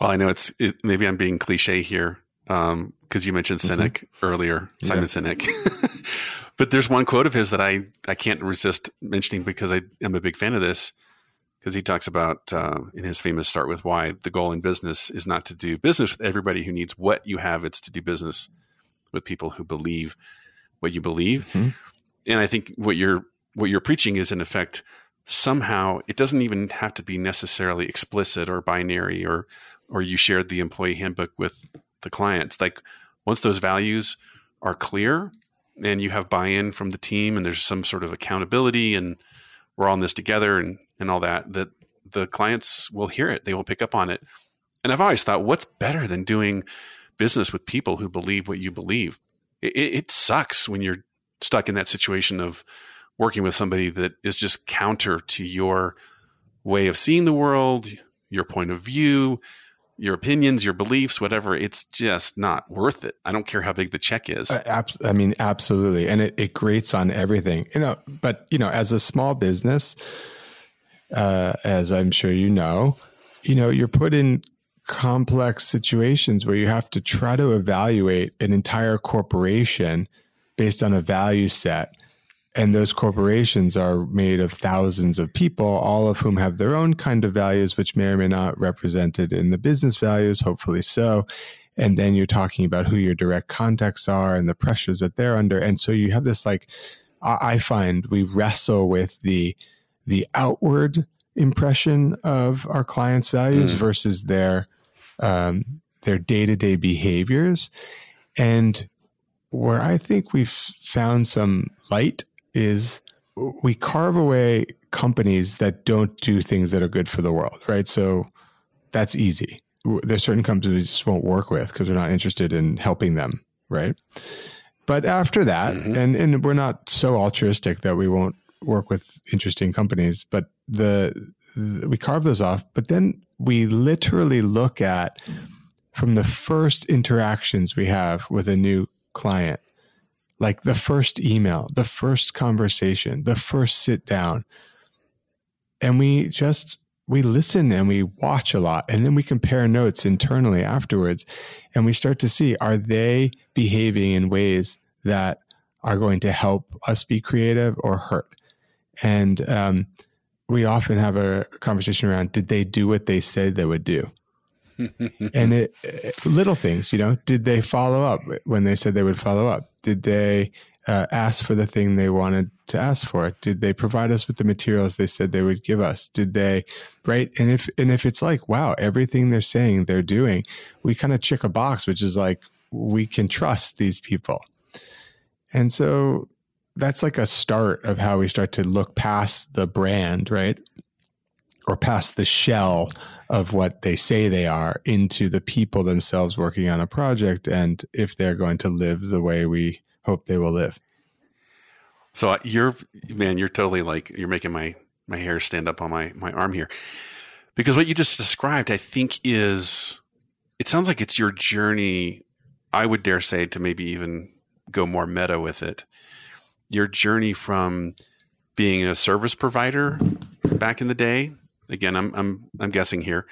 Well, I know it's it, maybe I'm being cliche here because um, you mentioned mm-hmm. Sinek mm-hmm. earlier, Simon yeah. Sinek. but there's one quote of his that I I can't resist mentioning because I am a big fan of this because he talks about uh, in his famous start with why the goal in business is not to do business with everybody who needs what you have it's to do business with people who believe what you believe mm-hmm. and i think what you're what you're preaching is in effect somehow it doesn't even have to be necessarily explicit or binary or or you shared the employee handbook with the clients like once those values are clear and you have buy-in from the team and there's some sort of accountability and we're all in this together and and all that that the clients will hear it they will pick up on it and i've always thought what's better than doing business with people who believe what you believe it, it sucks when you're stuck in that situation of working with somebody that is just counter to your way of seeing the world your point of view your opinions, your beliefs, whatever, it's just not worth it. I don't care how big the check is. Uh, I mean, absolutely. And it, it grates on everything, you know, but you know, as a small business, uh, as I'm sure you know, you know, you're put in complex situations where you have to try to evaluate an entire corporation based on a value set. And those corporations are made of thousands of people, all of whom have their own kind of values, which may or may not represented in the business values, hopefully so. And then you're talking about who your direct contacts are and the pressures that they're under. And so you have this like, I find we wrestle with the the outward impression of our clients' values mm. versus their um, their day to day behaviors. And where I think we've found some light is we carve away companies that don't do things that are good for the world, right? So that's easy. There's certain companies we just won't work with because we're not interested in helping them, right? But after that, mm-hmm. and, and we're not so altruistic that we won't work with interesting companies, but the, the we carve those off. But then we literally look at from the first interactions we have with a new client, like the first email, the first conversation, the first sit down, and we just we listen and we watch a lot and then we compare notes internally afterwards and we start to see are they behaving in ways that are going to help us be creative or hurt and um, we often have a conversation around did they do what they said they would do? and it, it, little things, you know, did they follow up when they said they would follow up? Did they uh, ask for the thing they wanted to ask for? Did they provide us with the materials they said they would give us? Did they, right? And if and if it's like, wow, everything they're saying they're doing, we kind of check a box, which is like we can trust these people. And so that's like a start of how we start to look past the brand, right? Or past the shell of what they say they are into the people themselves working on a project and if they're going to live the way we hope they will live. So uh, you're man, you're totally like you're making my my hair stand up on my my arm here. Because what you just described I think is it sounds like it's your journey I would dare say to maybe even go more meta with it. Your journey from being a service provider back in the day, again, I'm I'm I'm guessing here,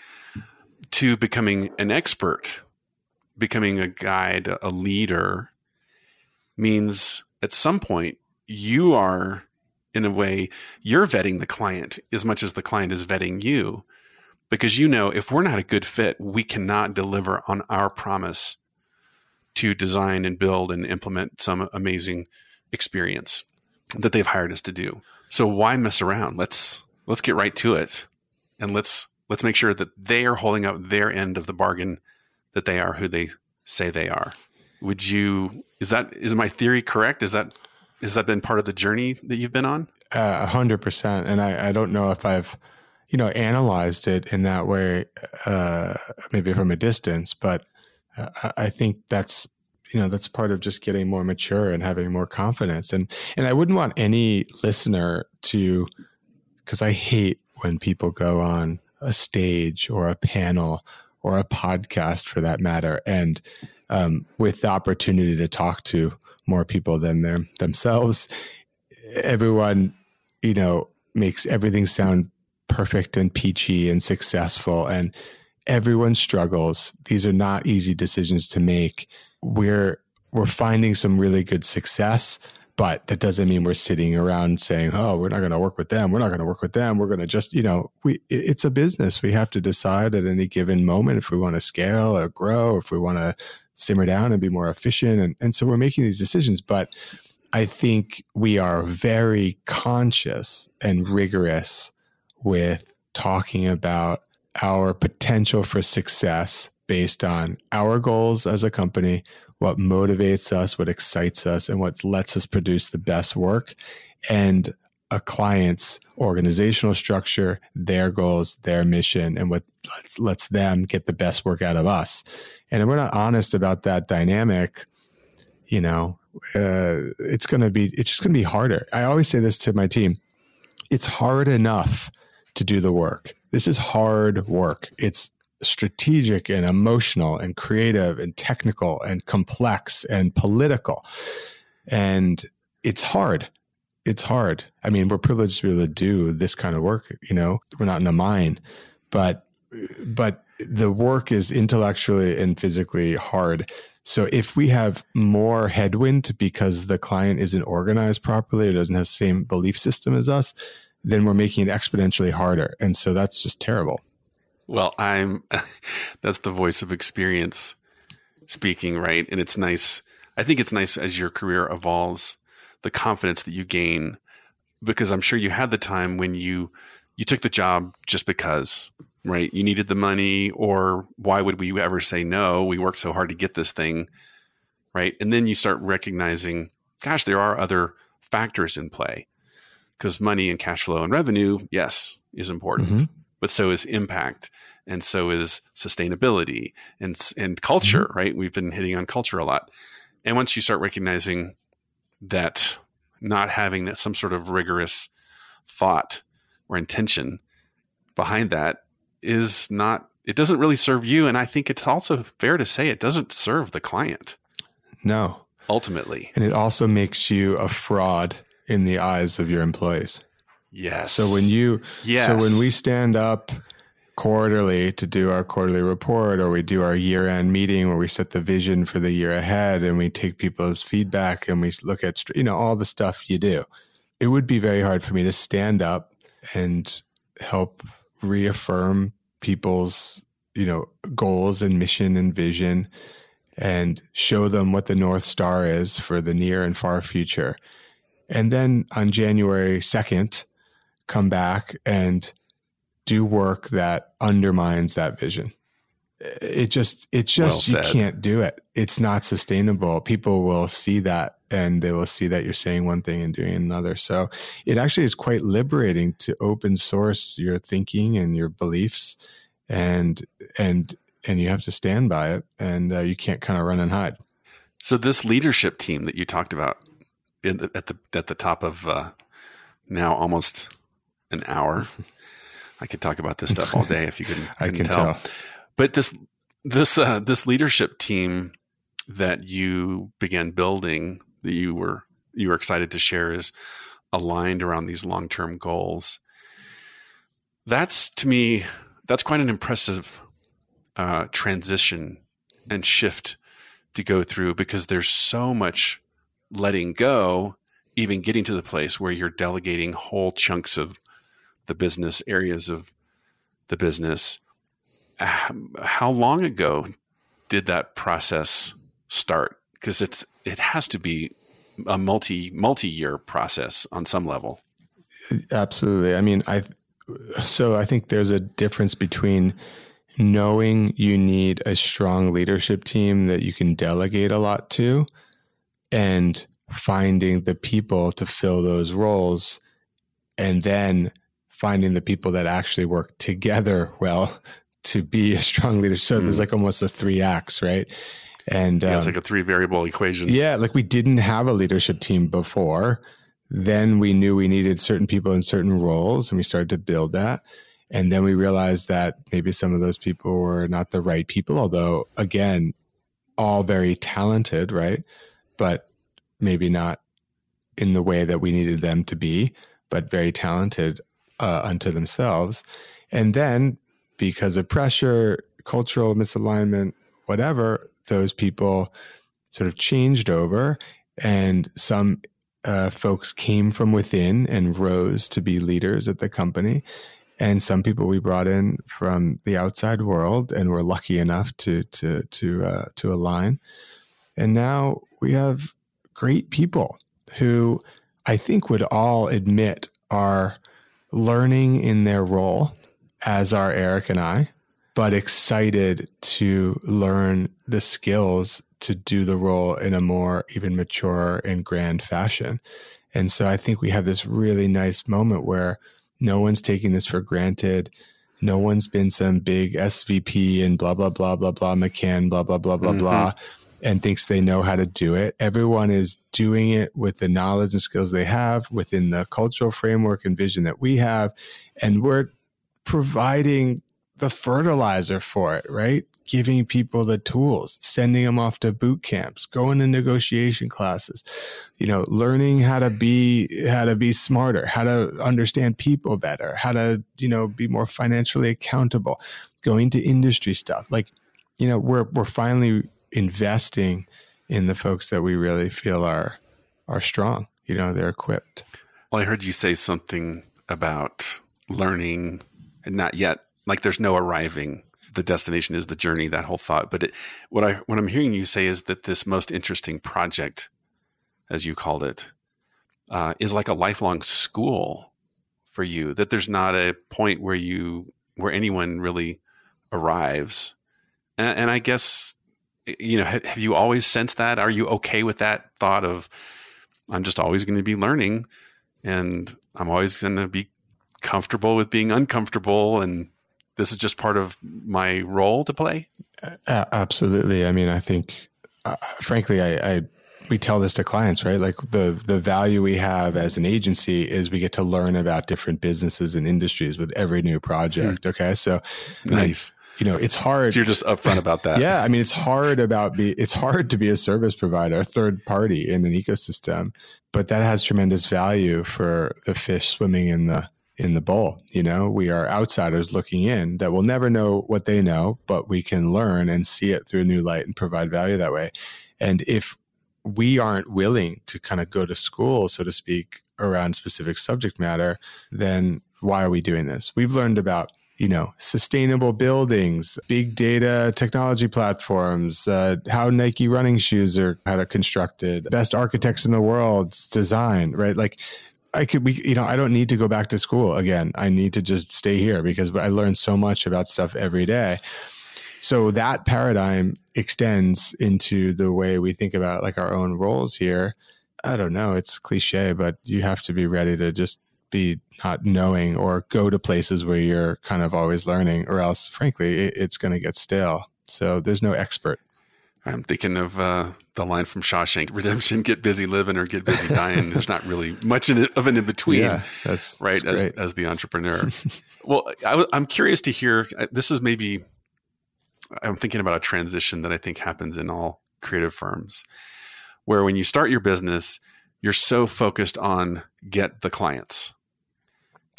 to becoming an expert, becoming a guide, a leader, means at some point you are in a way you're vetting the client as much as the client is vetting you. Because you know if we're not a good fit we cannot deliver on our promise to design and build and implement some amazing experience that they've hired us to do. So why mess around? Let's let's get right to it. And let's let's make sure that they are holding up their end of the bargain that they are who they say they are. Would you is that is my theory correct? Is that has that been part of the journey that you've been on? A hundred percent. And I, I don't know if I've, you know, analyzed it in that way, uh, maybe from a distance, but I think that's you know that's part of just getting more mature and having more confidence and and I wouldn't want any listener to because I hate when people go on a stage or a panel or a podcast for that matter and um, with the opportunity to talk to more people than them themselves everyone you know makes everything sound perfect and peachy and successful and everyone struggles. These are not easy decisions to make. We're we're finding some really good success, but that doesn't mean we're sitting around saying, "Oh, we're not going to work with them. We're not going to work with them. We're going to just, you know, we it's a business. We have to decide at any given moment if we want to scale or grow, if we want to simmer down and be more efficient and and so we're making these decisions, but I think we are very conscious and rigorous with talking about our potential for success based on our goals as a company, what motivates us, what excites us, and what lets us produce the best work, and a client's organizational structure, their goals, their mission, and what lets, lets them get the best work out of us. And if we're not honest about that dynamic, you know, uh, it's going to be, it's just going to be harder. I always say this to my team it's hard enough to do the work this is hard work. It's strategic and emotional and creative and technical and complex and political. And it's hard. It's hard. I mean, we're privileged to be able to do this kind of work, you know. We're not in a mine, but but the work is intellectually and physically hard. So if we have more headwind because the client isn't organized properly or doesn't have the same belief system as us, then we're making it exponentially harder. And so that's just terrible. Well, I'm that's the voice of experience speaking, right? And it's nice. I think it's nice as your career evolves, the confidence that you gain because I'm sure you had the time when you you took the job just because, right? You needed the money or why would we ever say no? We worked so hard to get this thing, right? And then you start recognizing, gosh, there are other factors in play because money and cash flow and revenue, yes, is important, mm-hmm. But so is impact and so is sustainability and and culture, mm-hmm. right? We've been hitting on culture a lot. And once you start recognizing that not having that some sort of rigorous thought or intention behind that is not it doesn't really serve you and I think it's also fair to say it doesn't serve the client. No. Ultimately. And it also makes you a fraud in the eyes of your employees. Yes. So when you yes. so when we stand up quarterly to do our quarterly report or we do our year-end meeting where we set the vision for the year ahead and we take people's feedback and we look at you know all the stuff you do. It would be very hard for me to stand up and help reaffirm people's you know goals and mission and vision and show them what the north star is for the near and far future and then on January 2nd, come back and do work that undermines that vision. It just, it's just, well you can't do it. It's not sustainable. People will see that and they will see that you're saying one thing and doing another. So it actually is quite liberating to open source your thinking and your beliefs and, and, and you have to stand by it and uh, you can't kind of run and hide. So this leadership team that you talked about the, at the at the top of uh, now almost an hour. I could talk about this stuff all day if you couldn't, couldn't I can tell. tell. But this this uh, this leadership team that you began building that you were you were excited to share is aligned around these long term goals. That's to me that's quite an impressive uh, transition and shift to go through because there's so much letting go, even getting to the place where you're delegating whole chunks of the business, areas of the business. How long ago did that process start? Because it's it has to be a multi multi year process on some level. Absolutely. I mean, I so I think there's a difference between knowing you need a strong leadership team that you can delegate a lot to and finding the people to fill those roles and then finding the people that actually work together well to be a strong leader. So mm. there's like almost a three acts, right? And yeah, it's um, like a three variable equation. Yeah, like we didn't have a leadership team before. Then we knew we needed certain people in certain roles and we started to build that. And then we realized that maybe some of those people were not the right people, although again, all very talented, right? But maybe not in the way that we needed them to be, but very talented uh, unto themselves. And then because of pressure, cultural misalignment, whatever, those people sort of changed over, and some uh, folks came from within and rose to be leaders at the company. And some people we brought in from the outside world, and were lucky enough to to to uh, to align. And now we have great people who I think would all admit are learning in their role, as are Erik and I, but excited to learn the skills to do the role in a more even mature and grand fashion. And so I think we have this really nice moment where no one's taking this for granted. No one's been some big SVP and blah, blah, blah, blah, blah, McCann, blah, blah, blah, blah, mm-hmm. blah and thinks they know how to do it. Everyone is doing it with the knowledge and skills they have within the cultural framework and vision that we have. And we're providing the fertilizer for it, right? Giving people the tools, sending them off to boot camps, going to negotiation classes, you know, learning how to be how to be smarter, how to understand people better, how to, you know, be more financially accountable, going to industry stuff. Like, you know, we're we're finally investing in the folks that we really feel are are strong. You know, they're equipped. Well, I heard you say something about learning and not yet like there's no arriving. The destination is the journey, that whole thought. But it, what I what I'm hearing you say is that this most interesting project, as you called it, uh, is like a lifelong school for you. That there's not a point where you where anyone really arrives. And, and I guess you know, have you always sensed that? Are you okay with that thought of I'm just always going to be learning and I'm always going to be comfortable with being uncomfortable and this is just part of my role to play? Uh, absolutely. I mean, I think uh, frankly I, I we tell this to clients, right? Like the the value we have as an agency is we get to learn about different businesses and industries with every new project. Hmm. Okay, so nice you know it's hard so you're just upfront about that. Yeah i mean it's hard about be it's hard to be a service provider a third party in an ecosystem but that has tremendous value for the fish swimming in the in the bowl you know? We are outsiders looking in that will never know what they know but we can learn and see it through a new light and provide value that way. And if we aren't willing to kind of go to school so to speak around specific subject matter then why are we doing this? We've learned about you know, sustainable buildings, big data technology platforms, uh, how Nike running shoes are how to constructed, best architects in the world design, right? Like I could we you know, I don't need to go back to school again. I need to just stay here because I learn so much about stuff every day. So that paradigm extends into the way we think about like our own roles here. I don't know, it's cliche, but you have to be ready to just be not knowing or go to places where you're kind of always learning, or else, frankly, it, it's going to get stale. So there's no expert. I'm thinking of uh, the line from Shawshank Redemption: "Get busy living or get busy dying." There's not really much in it, of an in between. Yeah, that's right. That's as as the entrepreneur. well, I, I'm curious to hear. Uh, this is maybe. I'm thinking about a transition that I think happens in all creative firms, where when you start your business, you're so focused on get the clients,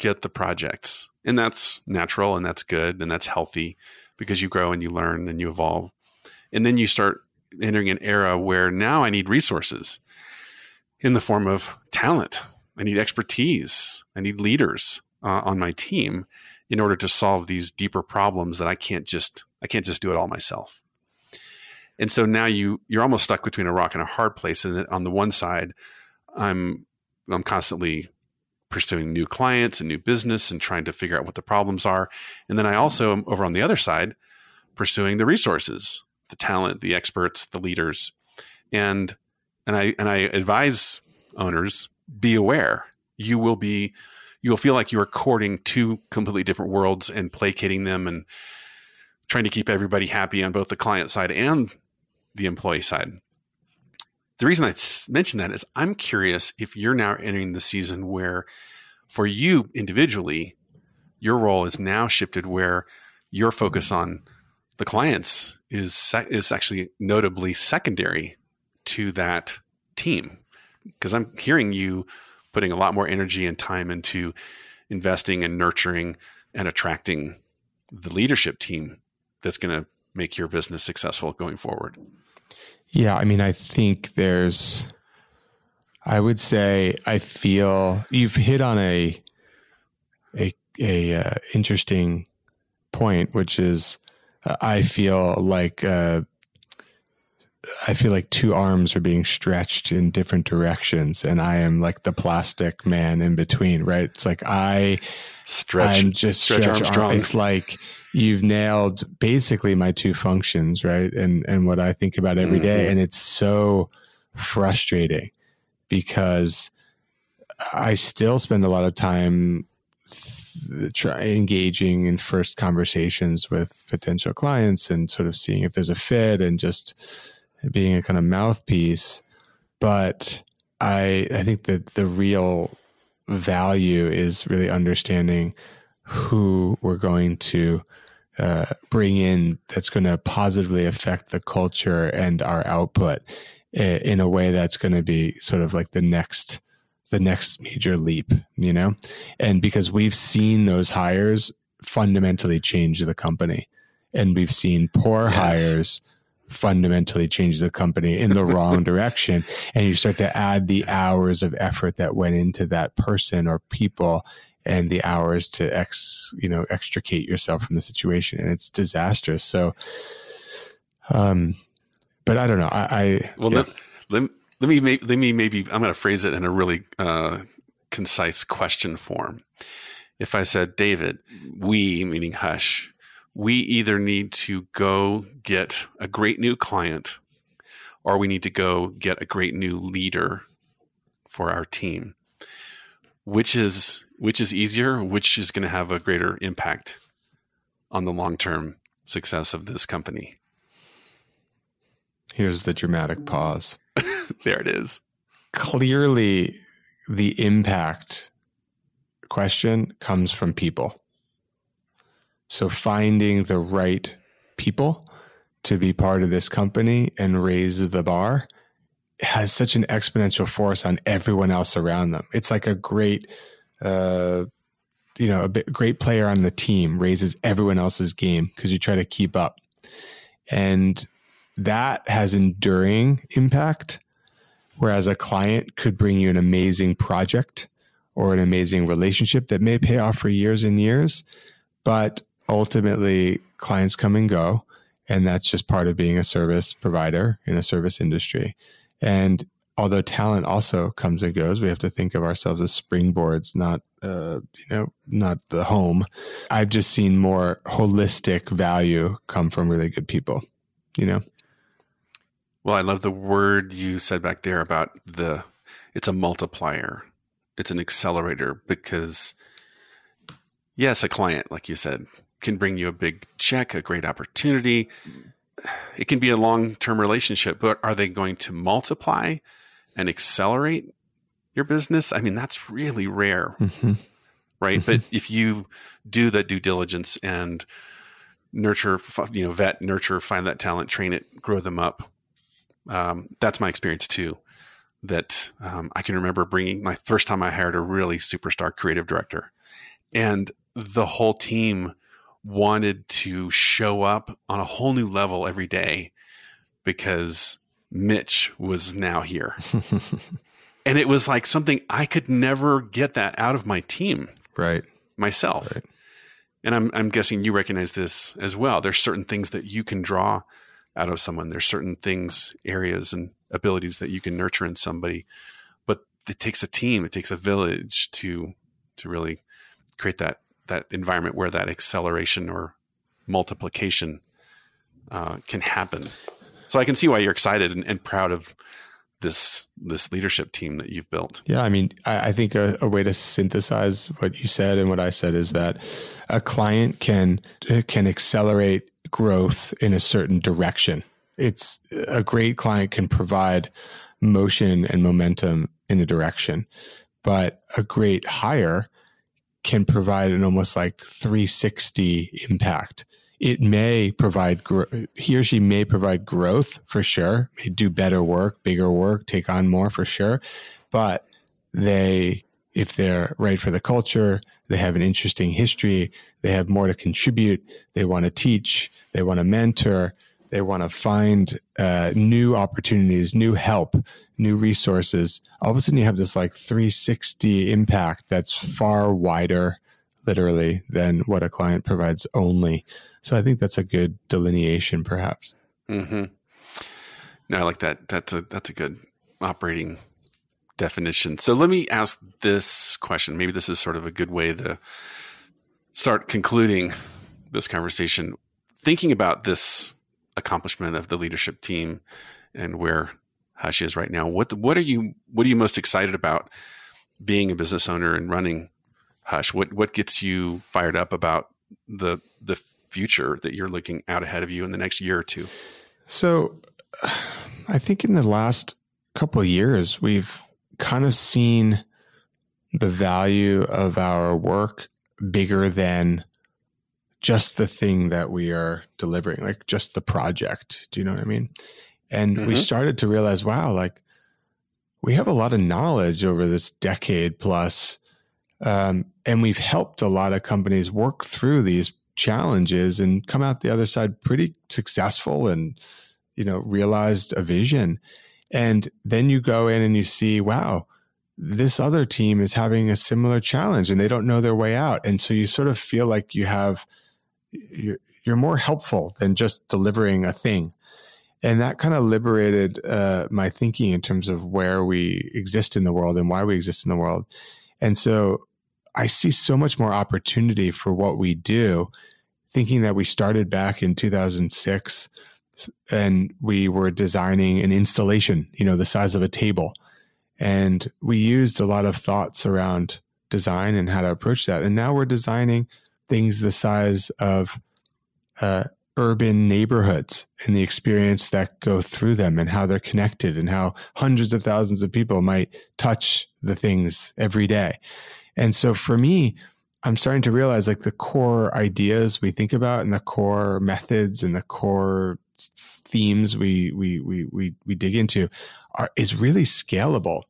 get the projects. And that's natural and that's good and that's healthy because you grow and you learn and you evolve. And then you start entering an era where now I need resources in the form of talent. I need expertise. I need leaders uh, on my team in order to solve these deeper problems that I can't just I can't just do it all myself. And so now you you're almost stuck between a rock and a hard place. And on the one side, I'm I'm constantly pursuing new clients and new business and trying to figure out what the problems are. And then I also am over on the other side pursuing the resources, the talent, the experts, the leaders. And and I and I advise owners be aware. You will be you will feel like you are courting two completely different worlds and placating them and trying to keep everybody happy on both the client side and the employee side. The reason I mention that is I'm curious if you're now entering the season where, for you individually, your role is now shifted where your focus on the clients is is actually notably secondary to that team. Because I'm hearing you putting a lot more energy and time into investing and nurturing and attracting the leadership team that's going to make your business successful going forward. Yeah, I mean, I think there's, I would say, I feel you've hit on a, a, a uh, interesting point, which is, uh, I feel like, uh, I feel like two arms are being stretched in different directions, and I am like the plastic man in between. Right? It's like I stretch, I'm just stretch, stretch Armstrong. Arm, it's like you've nailed basically my two functions, right? And and what I think about every day, mm-hmm. and it's so frustrating because I still spend a lot of time th- try, engaging in first conversations with potential clients and sort of seeing if there's a fit and just being a kind of mouthpiece. But I I think that the real value is really understanding who we're going to uh, bring in that's going to positively affect the culture and our output in a way that's going to be sort of like the next the next major leap you know and because we've seen those hires fundamentally change the company and we've seen poor yes. hires fundamentally change the company in the wrong direction and you start to add the hours of effort that went into that person or people and the hours to ex you know extricate yourself from the situation and it's disastrous. So um but i don't know. I, I well yeah. let, let, let me let me maybe i'm going to phrase it in a really uh, concise question form. If i said david we meaning hush we either need to go get a great new client or we need to go get a great new leader for our team which is which is easier which is going to have a greater impact on the long-term success of this company. Here's the dramatic pause. There it is. Clearly the impact question comes from people. So finding the right people to be part of this company and raise the bar has such an exponential force on everyone else around them. It's like a great, uh, you know, a bit, great player on the team raises everyone else's game because you try to keep up, and that has enduring impact. Whereas a client could bring you an amazing project or an amazing relationship that may pay off for years and years, but ultimately clients come and go and that's just part of being a service provider in a service industry and although talent also comes and goes we have to think of ourselves as springboards not uh, you know not the home. I've just seen more holistic value come from really good people you know? Well i love the word you said back there about the it's a multiplier. It's an accelerator because yes a client like you said can bring you a big check, a great opportunity. It can be a long term relationship, but are they going to multiply and accelerate your business? I mean, that's really rare, mm-hmm. right? Mm-hmm. But if you do the due diligence and nurture, you know, vet, nurture, find that talent, train it, grow them up. Um, that's my experience too. That um, I can remember bringing my first time I hired a really superstar creative director, and the whole team wanted to show up on a whole new level every day because Mitch was now here. and it was like something I could never get that out of my team. Right. Myself. Right. And I'm I'm guessing you recognize this as well. There's certain things that you can draw out of someone. There's certain things, areas and abilities that you can nurture in somebody. But it takes a team, it takes a village to to really create that that environment where that acceleration or multiplication uh, can happen. So I can see why you're excited and, and, proud of this this leadership team that you've built. Yeah, I mean, I, I think a, a, way to synthesize what you said and what I said is that a client can uh, can accelerate growth in a certain direction. It's a great client can provide motion and momentum in a direction, but a great hire can provide an almost like 360 impact. It may provide, he or she may provide growth for sure, may do better work, bigger work, take on more for sure. But they, if they're right for the culture, they have an interesting history, they have more to contribute, they want to teach, they want to mentor, they want to find uh, new opportunities, new help, new resources. All of a sudden, you have this like 360 impact that's far wider, literally, than what a client provides only. So I think that's a good delineation, perhaps. Mm-hmm. No, I like that. That's a that's a good operating definition. So let me ask this question. Maybe this is sort of a good way to start concluding this conversation. Thinking about this accomplishment of the leadership team and where Hush is right now. What what are you what are you most excited about being a business owner and running Hush? What what gets you fired up about the the future that you're looking out ahead of you in the next year or two? So, I think in the last couple of years we've kind of seen the value of our work bigger than just the thing that we are delivering, like just the project. Do you know what I mean? And mm-hmm. we started to realize, wow, like we have a lot of knowledge over this decade plus, um, and we've helped a lot of companies work through these challenges and come out the other side pretty successful and you know realized a vision. And then you go in and you see wow this other team is having a similar challenge and they don't know their way out. And so you sort of feel like you have you're, you're more helpful than just delivering a thing. And that kind of liberated uh, my thinking in terms of where we exist in the world and why we exist in the world. And so i see so much more opportunity for what we do thinking that we started back in 2006 and we were designing an installation you know the size of a table and we used a lot of thoughts around design and how to approach that and now we're designing things the size of uh, urban neighborhoods and the experience that go through them and how they're connected and how hundreds of thousands of people might touch the things every day. And so for me, I'm starting to realize like the core ideas we think about and the core methods and the core themes we we we we, we dig into are is really scalable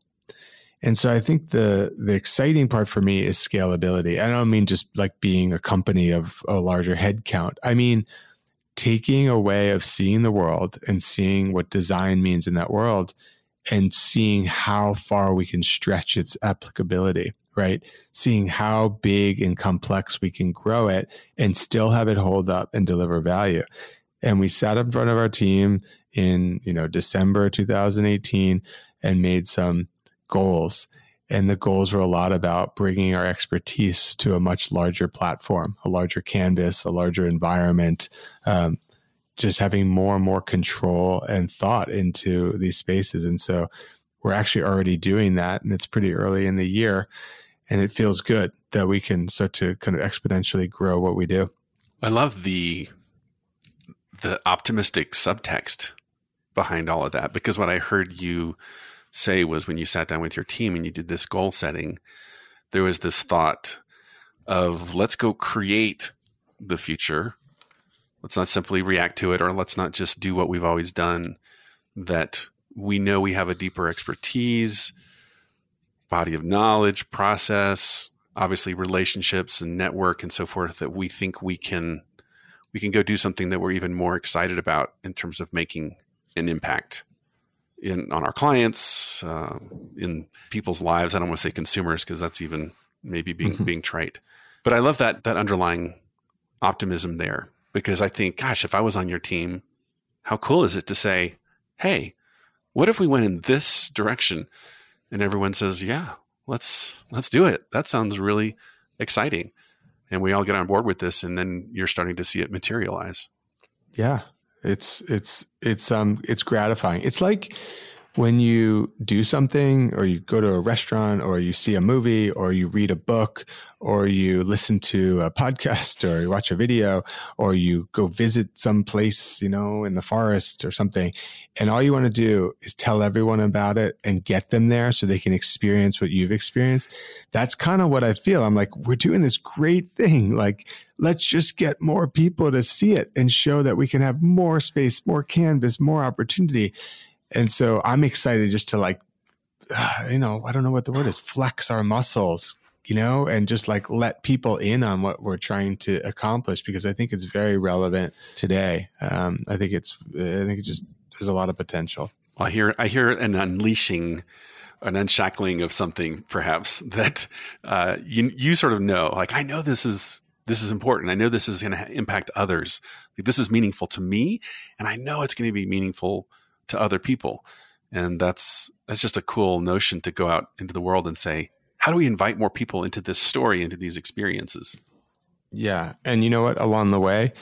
and so I think the the exciting part for me is scalability. I don't mean just like being a company of a larger headcount. I mean taking a way of seeing the world and seeing what design means in that world and seeing how far we can stretch its applicability. Right? Seeing how big and complex we can grow it and still have it hold up and deliver value. And we sat in front of our team in, you know, December 2018 and made some goals. And the goals were a lot about bringing our expertise to a much larger platform, a larger canvas, a larger environment, um, just having more and more control and thought into these spaces. And so we're actually already doing that. And it's pretty early in the year. And it feels good that we can start to kind of exponentially grow what we do. I love the the optimistic subtext behind all of that because what I heard you say was when you sat down with your team and you did this goal setting, there was this thought of let's go create the future. Let's not simply react to it or let's not just do what we've always done. That we know we have a deeper expertise, body of knowledge, process, obviously relationships and network and so forth that we think we can we can go do something that we're even more excited about in terms of making an impact in on our clients, uh, in people's lives. I don't want to say consumers because that's even maybe being mm-hmm. being trite. But I love that that underlying optimism there because I think, gosh, if I was on your team, how cool is it to say, "Hey, what if we went in this direction?" And everyone says, "Yeah, let's let's do it. That sounds really exciting." And we all get on board with this, and then you're starting to see it materialize. Yeah, it's it's it's um it's gratifying. It's like when you do something or you go to a restaurant or you see a movie or you read a book or you listen to a podcast or you watch a video or you go visit some place, you know, in the forest or something. And all you want to do is tell everyone about it and get them there so they can experience what you've experienced. That's kind of what I feel. I'm like, we're doing this great thing. Like, let's just get more people to see it and show that we can have more space, more canvas, more opportunity. And so I'm excited just to like, uh, you know, I don't know what the word is, flex our muscles, you know, and just like let people in on what we're trying to accomplish because I think it's very relevant today. Um, I think it's, I think it just there's a lot of potential. I hear, I hear an unleashing, an unshackling of something perhaps that uh, you you sort of know. Like I know this is this is important. I know this is going to impact others. Like, this is meaningful to me, and I know it's going to be meaningful to other people. And that's that's just a cool notion to go out into the world and say, how do we invite more people into this story, into these experiences? Yeah, and you know what? Along the way,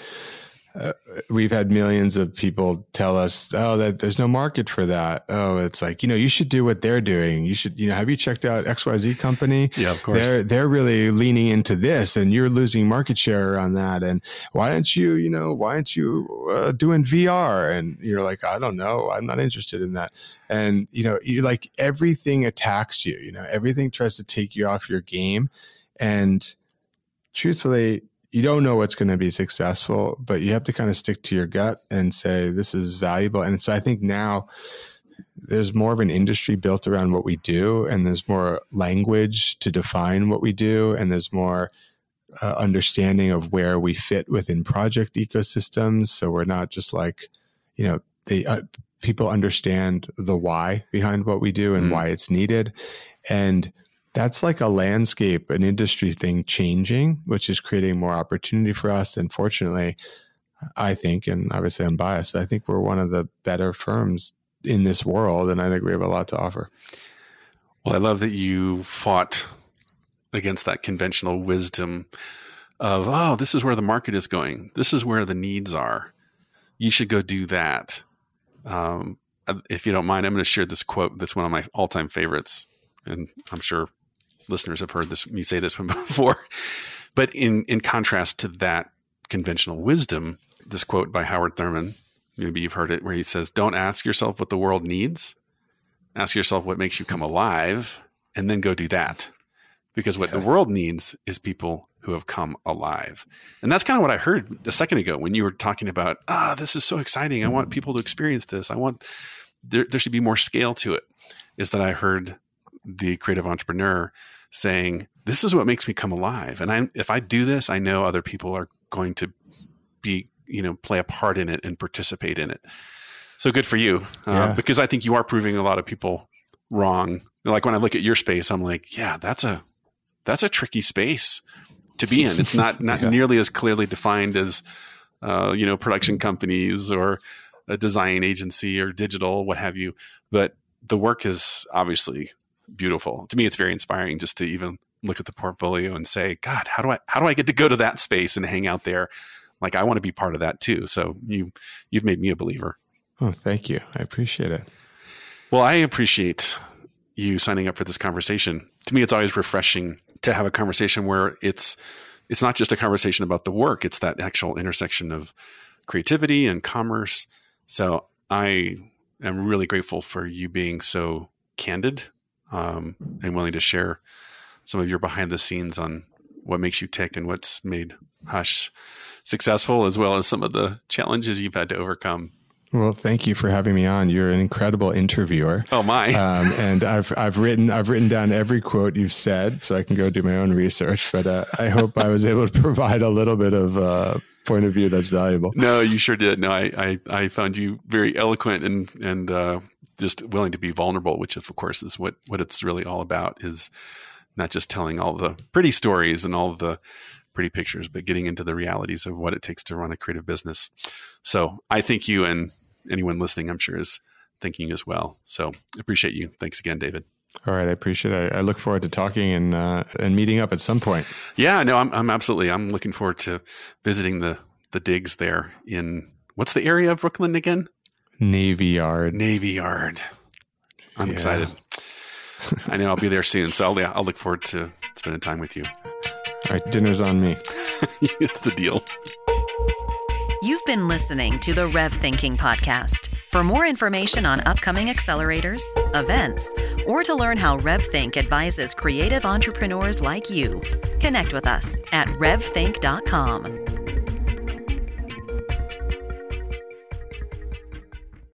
uh, we've had millions of people tell us, "Oh, that there's no market for that." Oh, it's like you know, you should do what they're doing. You should, you know, have you checked out X Y Z company? Yeah, of course. They're they're really leaning into this, and you're losing market share on that. And why don't you, you know, why aren't you uh, doing VR? And you're like, I don't know, I'm not interested in that. And you know, you like everything attacks you. You know, everything tries to take you off your game, and truthfully you don't know what's going to be successful, but you have to kind of stick to your gut and say this is valuable. And so I think now there's more of an industry built around what we do, and there's more language to define what we do, and there's more uh, understanding of where we fit within project ecosystems. So we're not just like, you know, they uh, people understand the why behind what we do and mm. why it's needed, and that's like a landscape, an industry thing changing, which is creating more opportunity for us. And fortunately, I think, and obviously I'm biased, but I think we're one of the better firms in this world. And I think we have a lot to offer. Well, I love that you fought against that conventional wisdom of, oh, this is where the market is going. This is where the needs are. You should go do that. Um, if you don't mind, I'm going to share this quote that's one of my all time favorites. And I'm sure listeners have heard this me say this one before. But in in contrast to that conventional wisdom, this quote by Howard Thurman, maybe you've heard it, where he says, "Don't ask yourself what the world needs. Ask yourself what makes you come alive, and then go do that." Because what yeah. the world needs is people who have come alive. And that's kind of what I heard a second ago when you were talking about, ah, this is so exciting. I want people to experience this. I want there, there should be more scale to it. Is that I heard the creative entrepreneur saying, "This is what makes me come alive." And I, if I do this, I know other people are going to be, you know, play a part in it and participate in it. So good for you, uh, because I think you are proving a lot of people wrong. Like when I look at your space, I'm like, yeah, that's a that's a tricky space to be in. It's not not Yeah. nearly as clearly defined as uh, you know production companies or a design agency or digital, what have you. But the work is obviously beautiful. To me, it's very inspiring just to even look at the portfolio and say, God, how do I how do I get to go to that space and hang out there? Like I want to be part of that too. So you you've made me a believer. Oh, thank you. I appreciate it. Well, I appreciate you signing up for this conversation. To me, it's always refreshing to have a conversation where it's it's not just a conversation about the work; it's that actual intersection of creativity and commerce. So I am really grateful for you being so candid um, and willing to share some of your behind the scenes on what makes you tick and what's made Hush successful, as well as some of the challenges you've had to overcome. Well, thank you for having me on. You're an incredible interviewer. Oh my! Um, and I've I've written I've written down every quote you've said, so I can go do my own research. But uh, I hope I was able to provide a little bit of uh, point of view that's valuable. No, you sure did. No, I, I, I found you very eloquent and and uh, just willing to be vulnerable, which of course is what what it's really all about. Is not just telling all the pretty stories and all the pretty pictures, but getting into the realities of what it takes to run a creative business. So I think you and anyone listening, I'm sure, is thinking as well. So appreciate you. Thanks again, David. All right, I appreciate it. I look forward to talking and uh, and meeting up at some point. Yeah, no, I'm, I'm absolutely. I'm looking forward to visiting the the digs there in what's the area of Brooklyn again? Navy Yard. Navy Yard. I'm Yeah. excited. I know I'll be there soon, so I'll, I'll look forward to spending time with you. All right, dinner's on me. it's the deal. You've been listening to the Rev Thinking Podcast. For more information on upcoming accelerators, events, or to learn how RevThink advises creative entrepreneurs like you, connect with us at revthink.com.